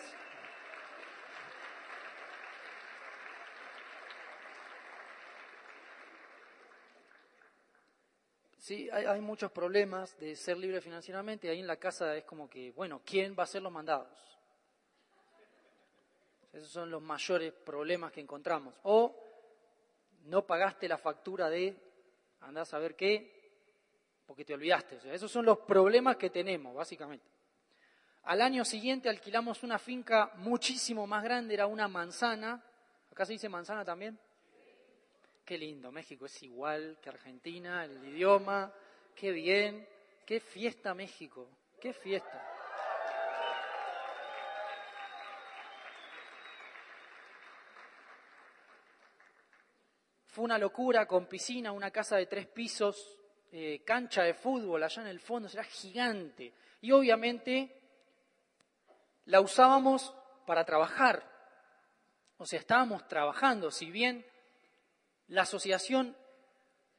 Sí, hay, muchos problemas de ser libre financieramente. Ahí en la casa es como que, bueno, ¿quién va a ser los mandados? Esos son los mayores problemas que encontramos. O no pagaste la factura de, andás a ver qué, porque te olvidaste. esos son los problemas que tenemos, básicamente. Al año siguiente alquilamos una finca muchísimo más grande, era una manzana. ¿Acá se dice manzana también? Qué lindo, México es igual que Argentina, el idioma, qué bien, qué fiesta México, qué fiesta. Fue una locura con piscina, una casa de tres pisos, eh, cancha de fútbol allá en el fondo, era gigante. Y obviamente la usábamos para trabajar. O sea, estábamos trabajando, si bien la asociación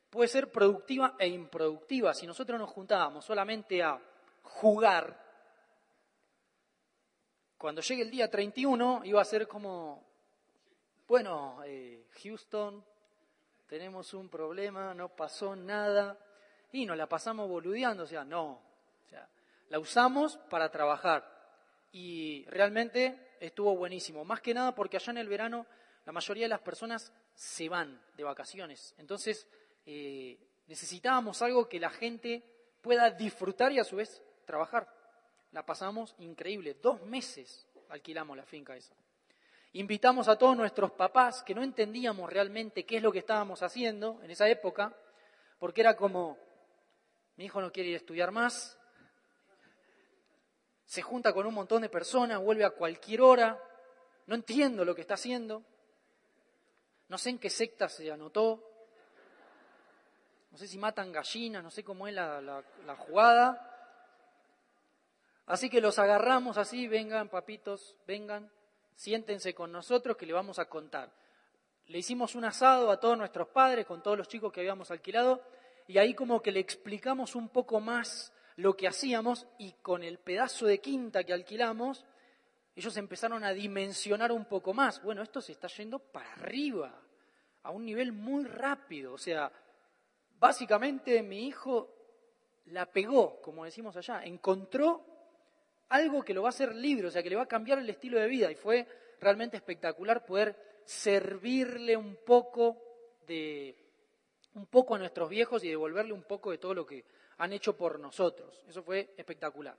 puede ser productiva e improductiva. Si nosotros nos juntábamos solamente a jugar, cuando llegue el día 31 iba a ser como, bueno, eh, Houston, tenemos un problema, no pasó nada, y nos la pasamos boludeando, o sea, no, la usamos para trabajar y realmente estuvo buenísimo, más que nada porque allá en el verano la mayoría de las personas se van de vacaciones, entonces eh, necesitábamos algo que la gente pueda disfrutar y a su vez trabajar. La pasamos increíble, dos meses alquilamos la finca esa. Invitamos a todos nuestros papás que no entendíamos realmente qué es lo que estábamos haciendo en esa época, porque era como, mi hijo no quiere ir a estudiar más, se junta con un montón de personas, vuelve a cualquier hora, no entiendo lo que está haciendo, no sé en qué secta se anotó, no sé si matan gallinas, no sé cómo es la, la, jugada. Así que los agarramos así, vengan papitos, vengan, siéntense con nosotros que le vamos a contar. Le hicimos un asado a todos nuestros padres, con todos los chicos que habíamos alquilado, y ahí como que le explicamos un poco más lo que hacíamos y con el pedazo de quinta que alquilamos, ellos empezaron a dimensionar un poco más. Bueno, esto se está yendo para arriba, a un nivel muy rápido. O sea, Básicamente mi hijo la pegó, como decimos allá, encontró algo que lo va a hacer libre, o sea, que le va a cambiar el estilo de vida. Y fue realmente espectacular poder servirle un poco de un poco a nuestros viejos y devolverle un poco de todo lo que han hecho por nosotros. Eso fue espectacular.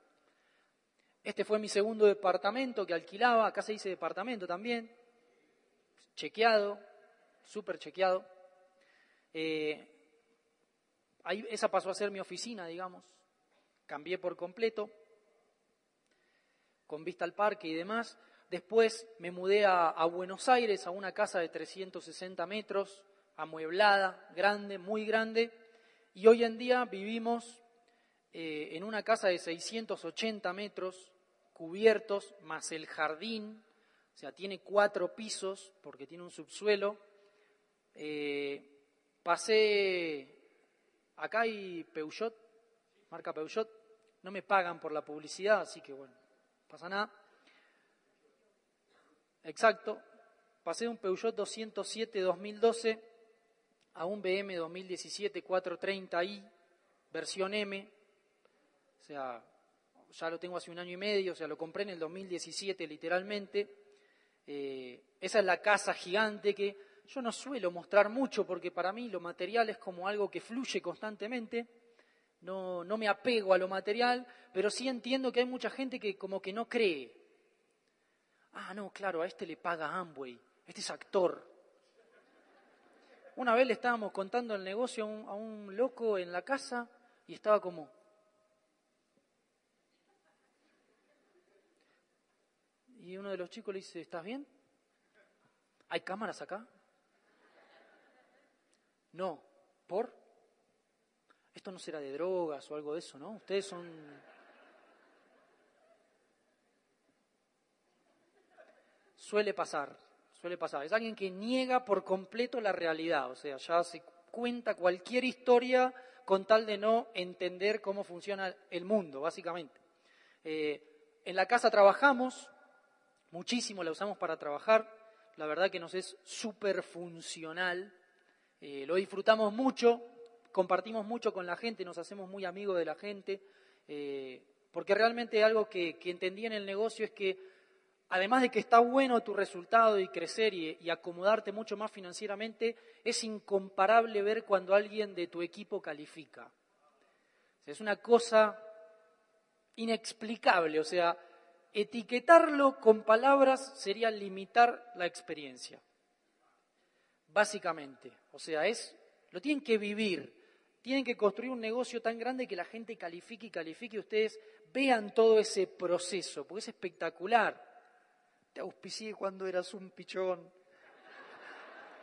Este fue mi segundo departamento que alquilaba, acá se dice departamento también, chequeado, súper chequeado. Eh, esa pasó a ser mi oficina, digamos. Cambié por completo, con vista al parque y demás. Después me mudé a, Buenos Aires, a una casa de 360 metros, amueblada, grande, muy grande. Y hoy en día vivimos eh, en una casa de 680 metros, cubiertos, más el jardín. O sea, tiene cuatro pisos porque tiene un subsuelo. Eh, pasé Acá hay Peugeot, marca Peugeot, no me pagan por la publicidad, así que bueno, pasa nada. Exacto, pasé de un Peugeot 207 2012 a un BM 2017 430i, versión M, o sea, ya lo tengo hace un año y medio, o sea, lo compré en el 2017 literalmente. Eh, esa es la casa gigante que yo no suelo mostrar mucho porque para mí lo material es como algo que fluye constantemente. No, no me apego a lo material, pero sí entiendo que hay mucha gente que como que no cree. Ah, no, claro, a este le paga Amway, este es actor. Una vez le estábamos contando el negocio a un, a un loco en la casa y estaba como, Y uno de los chicos le dice, ¿estás bien? ¿Hay cámaras acá? No, ¿por? Esto no será de drogas o algo de eso, ¿no? Ustedes son... Suele pasar, suele pasar. Es alguien que niega por completo la realidad, o sea, ya se cuenta cualquier historia con tal de no entender cómo funciona el mundo, básicamente. Eh, en la casa trabajamos, muchísimo la usamos para trabajar, la verdad que nos es súper funcional, eh, lo disfrutamos mucho, compartimos mucho con la gente, nos hacemos muy amigos de la gente, eh, porque realmente algo que, entendí en el negocio es que además de que está bueno tu resultado y crecer y, acomodarte mucho más financieramente, es incomparable ver cuando alguien de tu equipo califica. es una cosa inexplicable, o sea, etiquetarlo con palabras sería limitar la experiencia básicamente. O sea, es, lo tienen que vivir. Tienen que construir un negocio tan grande que la gente califique y califique y ustedes vean todo ese proceso, porque es espectacular. Te auspicié cuando eras un pichón.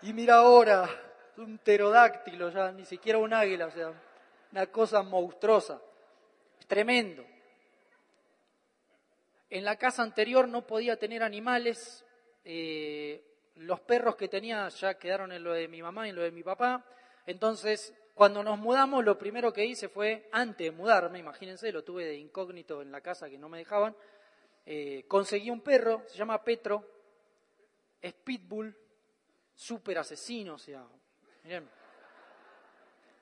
Y mira ahora, un pterodáctilo ya, ni siquiera un águila, o sea, una cosa monstruosa. Es tremendo. En la casa anterior no podía tener animales, eh, los perros que tenía ya quedaron en lo de mi mamá y en lo de mi papá. Entonces, cuando nos mudamos, lo primero que hice fue, antes de mudarme, imagínense, lo tuve de incógnito en la casa que no me dejaban, eh, conseguí un perro, se llama Petro, es pitbull, súper asesino, o sea,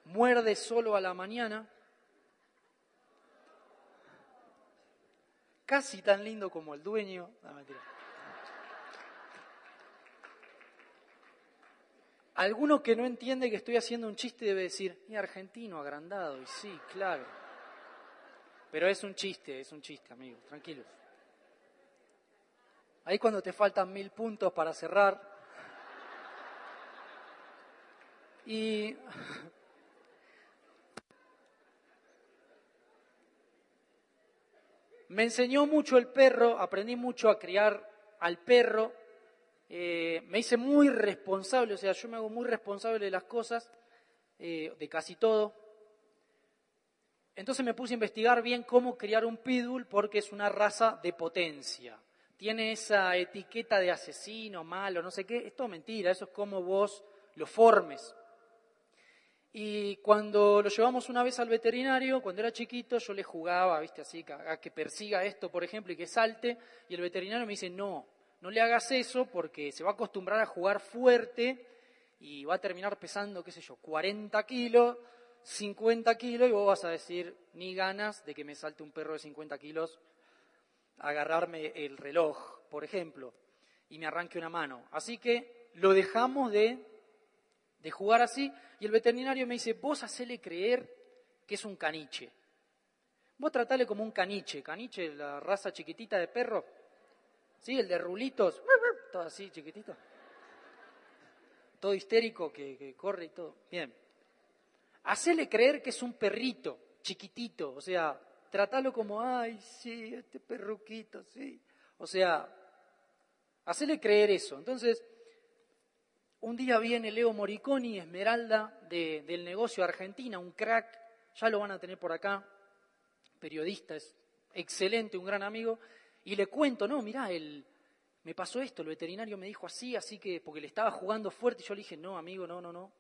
muerde solo a la mañana, casi tan lindo como el dueño. Alguno que no entiende que estoy haciendo un chiste debe decir, es argentino, agrandado, y sí, claro. Pero es un chiste, es un chiste, amigos, tranquilos. Ahí cuando te faltan mil puntos para cerrar. Y <laughs> me enseñó mucho el perro, aprendí mucho a criar al perro eh, me hice muy responsable, o sea, yo me hago muy responsable de las cosas, eh, de casi todo. Entonces me puse a investigar bien cómo criar un pitbull porque es una raza de potencia. Tiene esa etiqueta de asesino, malo, no sé qué. Es todo mentira, eso es como vos lo formes. Y cuando lo llevamos una vez al veterinario, cuando era chiquito, yo le jugaba, viste, así, a que persiga esto, por ejemplo, y que salte. Y el veterinario me dice, no, no le hagas eso porque se va a acostumbrar a jugar fuerte y va a terminar pesando, qué sé yo, 40 kilos, 50 kilos y vos vas a decir, ni ganas de que me salte un perro de 50 kilos a agarrarme el reloj, por ejemplo, y me arranque una mano. Así que lo dejamos de, de jugar así y el veterinario me dice, vos hacele creer que es un caniche. Vos tratale como un caniche, caniche, la raza chiquitita de perro, ¿Sí? El de rulitos, todo así, chiquitito. Todo histérico que, corre y todo. Bien. Hacele creer que es un perrito, chiquitito. O sea, tratalo como, ay, sí, este perruquito, sí. O sea, hacele creer eso. Entonces, un día viene Leo Moriconi, Esmeralda, del negocio Argentina, un crack, ya lo van a tener por acá, periodista, es excelente, un gran amigo, y le cuento, no, mirá, el, me pasó esto, el veterinario me dijo así, así que, porque le estaba jugando fuerte, y yo le dije, no, amigo, no, no, no.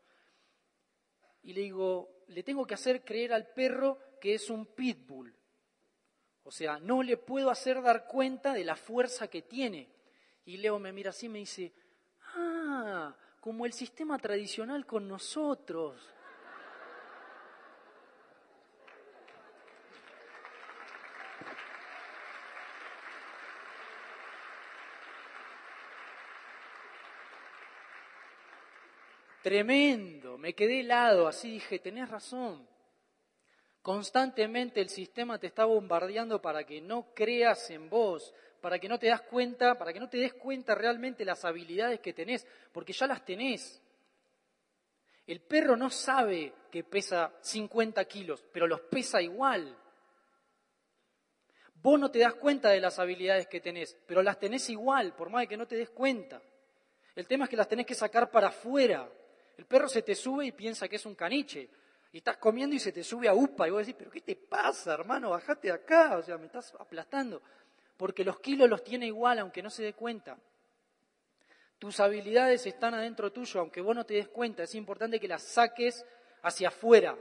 Y le digo, le tengo que hacer creer al perro que es un pitbull. O sea, no le puedo hacer dar cuenta de la fuerza que tiene. Y Leo me mira así y me dice, ah, como el sistema tradicional con nosotros. Tremendo, me quedé helado, así dije, tenés razón. Constantemente el sistema te está bombardeando para que no creas en vos, para que no te das cuenta, para que no te des cuenta realmente las habilidades que tenés, porque ya las tenés. El perro no sabe que pesa 50 kilos, pero los pesa igual. Vos no te das cuenta de las habilidades que tenés, pero las tenés igual, por más de que no te des cuenta. El tema es que las tenés que sacar para afuera. El perro se te sube y piensa que es un caniche. Y estás comiendo y se te sube a upa. Y vos decís, pero ¿qué te pasa, hermano? Bajate acá. O sea, me estás aplastando. Porque los kilos los tiene igual, aunque no se dé cuenta. Tus habilidades están adentro tuyo, aunque vos no te des cuenta. Es importante que las saques hacia afuera.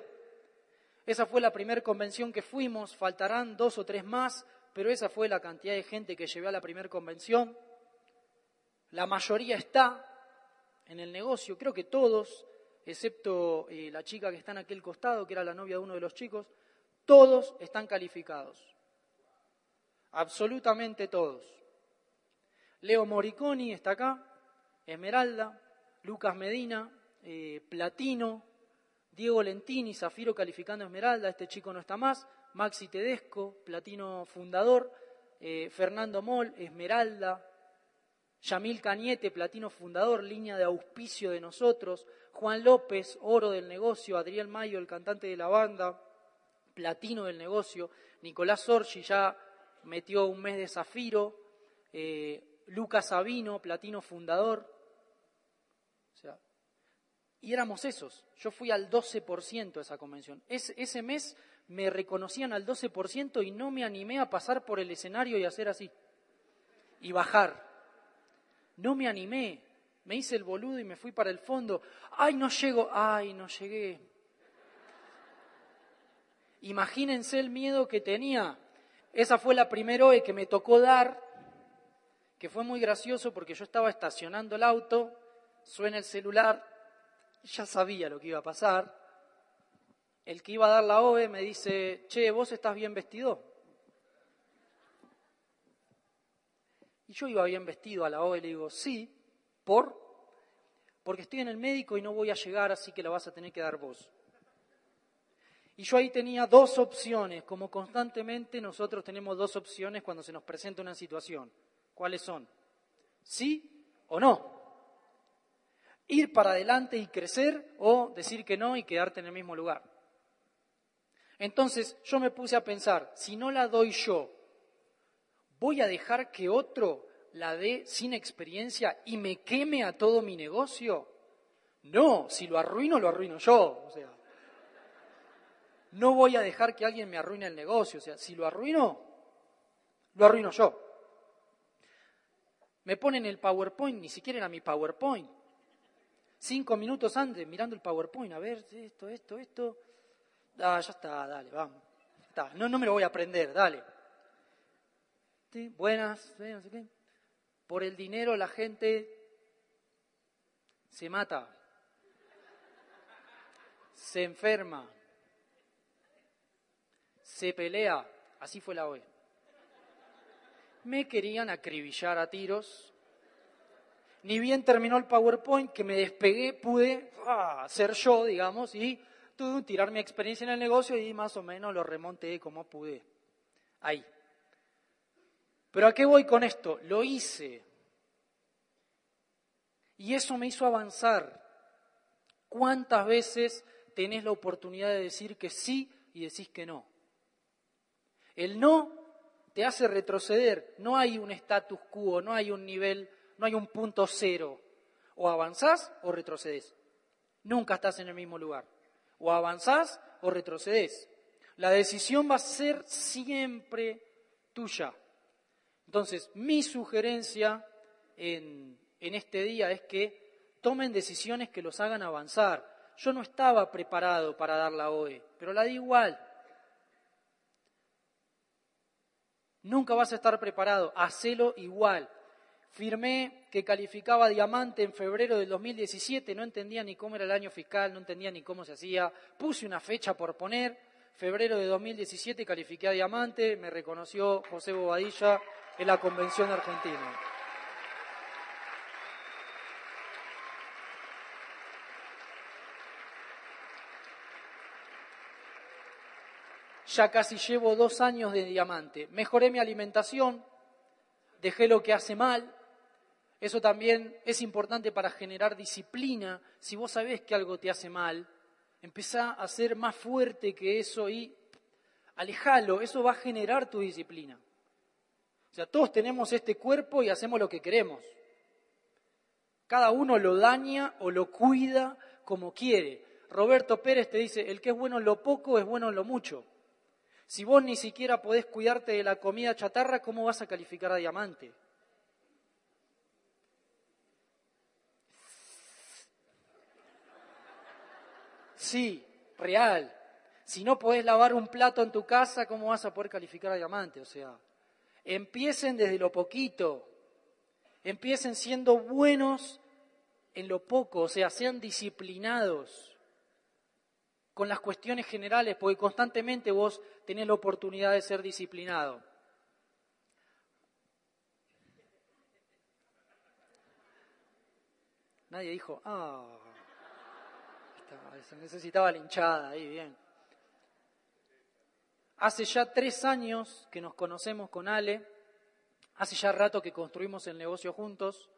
Esa fue la primera convención que fuimos. Faltarán dos o tres más, pero esa fue la cantidad de gente que llevé a la primera convención. La mayoría está, en el negocio, creo que todos, excepto eh, la chica que está en aquel costado, que era la novia de uno de los chicos, todos están calificados. Absolutamente todos. Leo Moriconi está acá, Esmeralda, Lucas Medina, eh, Platino, Diego Lentini, Zafiro calificando Esmeralda, este chico no está más, Maxi Tedesco, Platino fundador, eh, Fernando Moll, Esmeralda, Yamil Cañete, platino fundador, línea de auspicio de nosotros, Juan López, oro del negocio, Adriel Mayo, el cantante de la banda, platino del negocio, Nicolás Orgi ya metió un mes de zafiro, eh, Lucas Sabino, platino fundador. O sea, y éramos esos. Yo fui al 12% de esa convención. ese mes me reconocían al 12% y no me animé a pasar por el escenario y hacer así. Y bajar no me animé. Me hice el boludo y me fui para el fondo. Ay, no llego. Ay, no llegué. Imagínense el miedo que tenía. Esa fue la primera OE que me tocó dar, que fue muy gracioso porque yo estaba estacionando el auto, suena el celular, ya sabía lo que iba a pasar. El que iba a dar la OE me dice, che, vos estás bien vestido. Y yo iba bien vestido a la OE le digo, sí, ¿por? Porque estoy en el médico y no voy a llegar, así que la vas a tener que dar vos. Y yo ahí tenía dos opciones, como constantemente nosotros tenemos dos opciones cuando se nos presenta una situación. ¿Cuáles son? ¿Sí o no? Ir para adelante y crecer o decir que no y quedarte en el mismo lugar. Entonces yo me puse a pensar, si no la doy yo, ¿voy a dejar que otro la dé sin experiencia y me queme a todo mi negocio? No, si lo arruino, lo arruino yo. O sea, no voy a dejar que alguien me arruine el negocio. O sea, si lo arruino, lo arruino yo. Me ponen el PowerPoint, ni siquiera era mi PowerPoint. Cinco minutos antes, mirando el PowerPoint, a ver, esto, esto, esto. Ah, ya está, dale, vamos. No, no me lo voy a aprender, dale. Buenas, no sé qué. Por el dinero la gente se mata, se enferma, se pelea. Así fue la OE. Me querían acribillar a tiros. Ni bien terminó el PowerPoint, que me despegué, pude ah, ser yo, digamos, y tirar mi experiencia en el negocio y más o menos lo remonté como pude. Ahí. Pero ¿a qué voy con esto? Lo hice. Y eso me hizo avanzar. ¿Cuántas veces tenés la oportunidad de decir que sí y decís que no? El no te hace retroceder. No hay un status quo, no hay un nivel, no hay un punto cero. O avanzás o retrocedes. Nunca estás en el mismo lugar. O avanzás o retrocedes. La decisión va a ser siempre tuya. Entonces, mi sugerencia en, este día es que tomen decisiones que los hagan avanzar. Yo no estaba preparado para dar la OE, pero la di igual. Nunca vas a estar preparado, hacelo igual. Firmé que calificaba diamante en febrero del 2017, no entendía ni cómo era el año fiscal, no entendía ni cómo se hacía. Puse una fecha por poner, febrero de 2017 califiqué a diamante, me reconoció José Bobadilla en la Convención Argentina. Ya casi llevo dos años de diamante. Mejoré mi alimentación, dejé lo que hace mal. Eso también es importante para generar disciplina. Si vos sabés que algo te hace mal, empezá a ser más fuerte que eso y alejalo. Eso va a generar tu disciplina. O sea, todos tenemos este cuerpo y hacemos lo que queremos. Cada uno lo daña o lo cuida como quiere. Roberto Pérez te dice, el que es bueno en lo poco es bueno en lo mucho. Si vos ni siquiera podés cuidarte de la comida chatarra, ¿cómo vas a calificar a diamante? Sí, real. Si no podés lavar un plato en tu casa, ¿cómo vas a poder calificar a diamante? O sea, Empiecen desde lo poquito, empiecen siendo buenos en lo poco, o sea, sean disciplinados con las cuestiones generales, porque constantemente vos tenés la oportunidad de ser disciplinado. Nadie dijo, ah, se necesitaba linchada, ahí bien. Hace ya tres años que nos conocemos con Ale, hace ya rato que construimos el negocio juntos,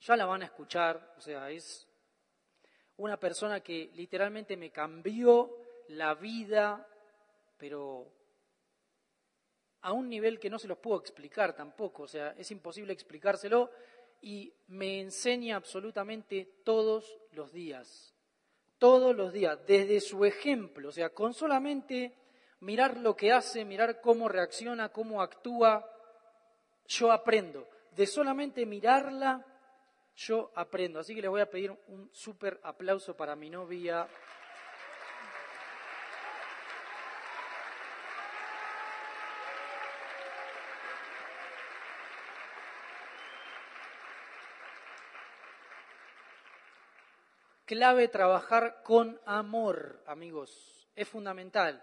ya la van a escuchar, o sea, es una persona que literalmente me cambió la vida, pero a un nivel que no se los puedo explicar tampoco, o sea, es imposible explicárselo y me enseña absolutamente todos los días, todos los días, desde su ejemplo, o sea, con solamente mirar lo que hace, mirar cómo reacciona, cómo actúa, yo aprendo. De solamente mirarla, yo aprendo. Así que les voy a pedir un súper aplauso para mi novia. Clave trabajar con amor, amigos. Es fundamental.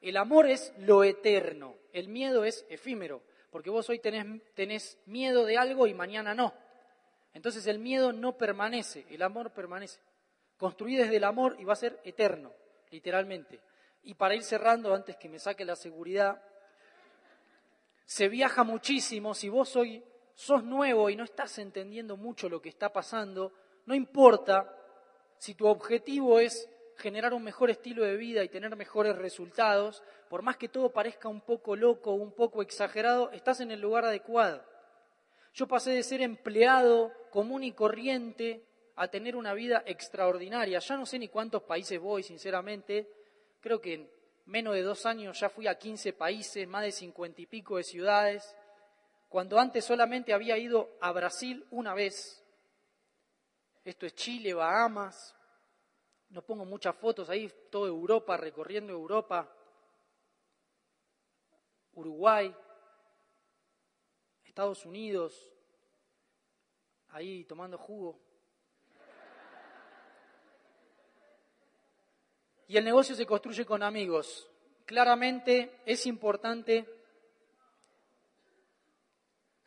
El amor es lo eterno, el miedo es efímero, porque vos hoy tenés, tenés miedo de algo y mañana no. Entonces el miedo no permanece, el amor permanece. Construí desde el amor y va a ser eterno, literalmente. Y para ir cerrando, antes que me saque la seguridad, se viaja muchísimo. Si vos hoy sos nuevo y no estás entendiendo mucho lo que está pasando, no importa si tu objetivo es generar un mejor estilo de vida y tener mejores resultados, por más que todo parezca un poco loco, un poco exagerado, estás en el lugar adecuado. Yo pasé de ser empleado común y corriente a tener una vida extraordinaria. Ya no sé ni cuántos países voy, sinceramente. Creo que en menos de dos años ya fui a 15 países, más de cincuenta y pico de ciudades, cuando antes solamente había ido a Brasil una vez. Esto es Chile, Bahamas. No pongo muchas fotos ahí, toda Europa, recorriendo Europa. Uruguay, Estados Unidos, ahí tomando jugo. Y el negocio se construye con amigos. Claramente es importante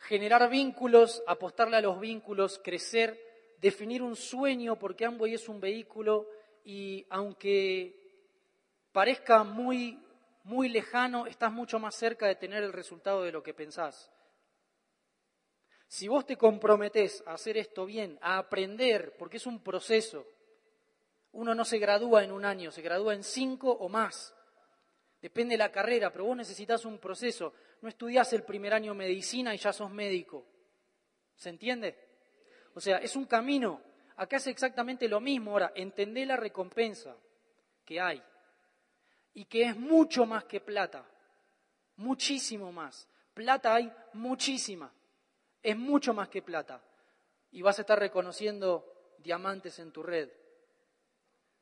generar vínculos, apostarle a los vínculos, crecer, definir un sueño, porque Amway es un vehículo y aunque parezca muy, muy lejano, estás mucho más cerca de tener el resultado de lo que pensás. Si vos te comprometés a hacer esto bien, a aprender, porque es un proceso, uno no se gradúa en un año, se gradúa en cinco o más. Depende de la carrera, pero vos necesitas un proceso. No estudiás el primer año medicina y ya sos médico. ¿Se entiende? O sea, es un camino. Acá es exactamente lo mismo. Ahora, entendé la recompensa que hay y que es mucho más que plata. Muchísimo más. Plata hay muchísima es mucho más que plata. Y vas a estar reconociendo diamantes en tu red.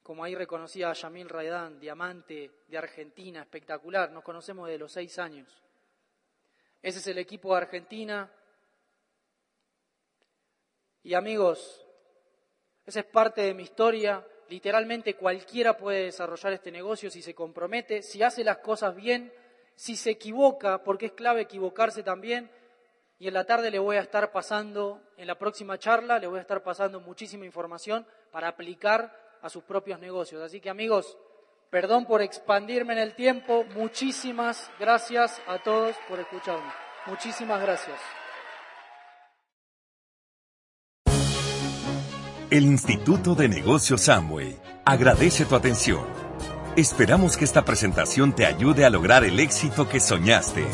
Como ahí reconocía a Yamil Raidán, diamante de Argentina, espectacular. Nos conocemos de los seis años. Ese es el equipo de Argentina. Y amigos, esa es parte de mi historia. Literalmente cualquiera puede desarrollar este negocio si se compromete, si hace las cosas bien, si se equivoca, porque es clave equivocarse también, y en la tarde le voy a estar pasando, en la próxima charla, le voy a estar pasando muchísima información para aplicar a sus propios negocios. Así que amigos, perdón por expandirme en el tiempo, muchísimas gracias a todos por escucharme. Muchísimas gracias. El Instituto de Negocios Samway agradece tu atención. Esperamos que esta presentación te ayude a lograr el éxito que soñaste.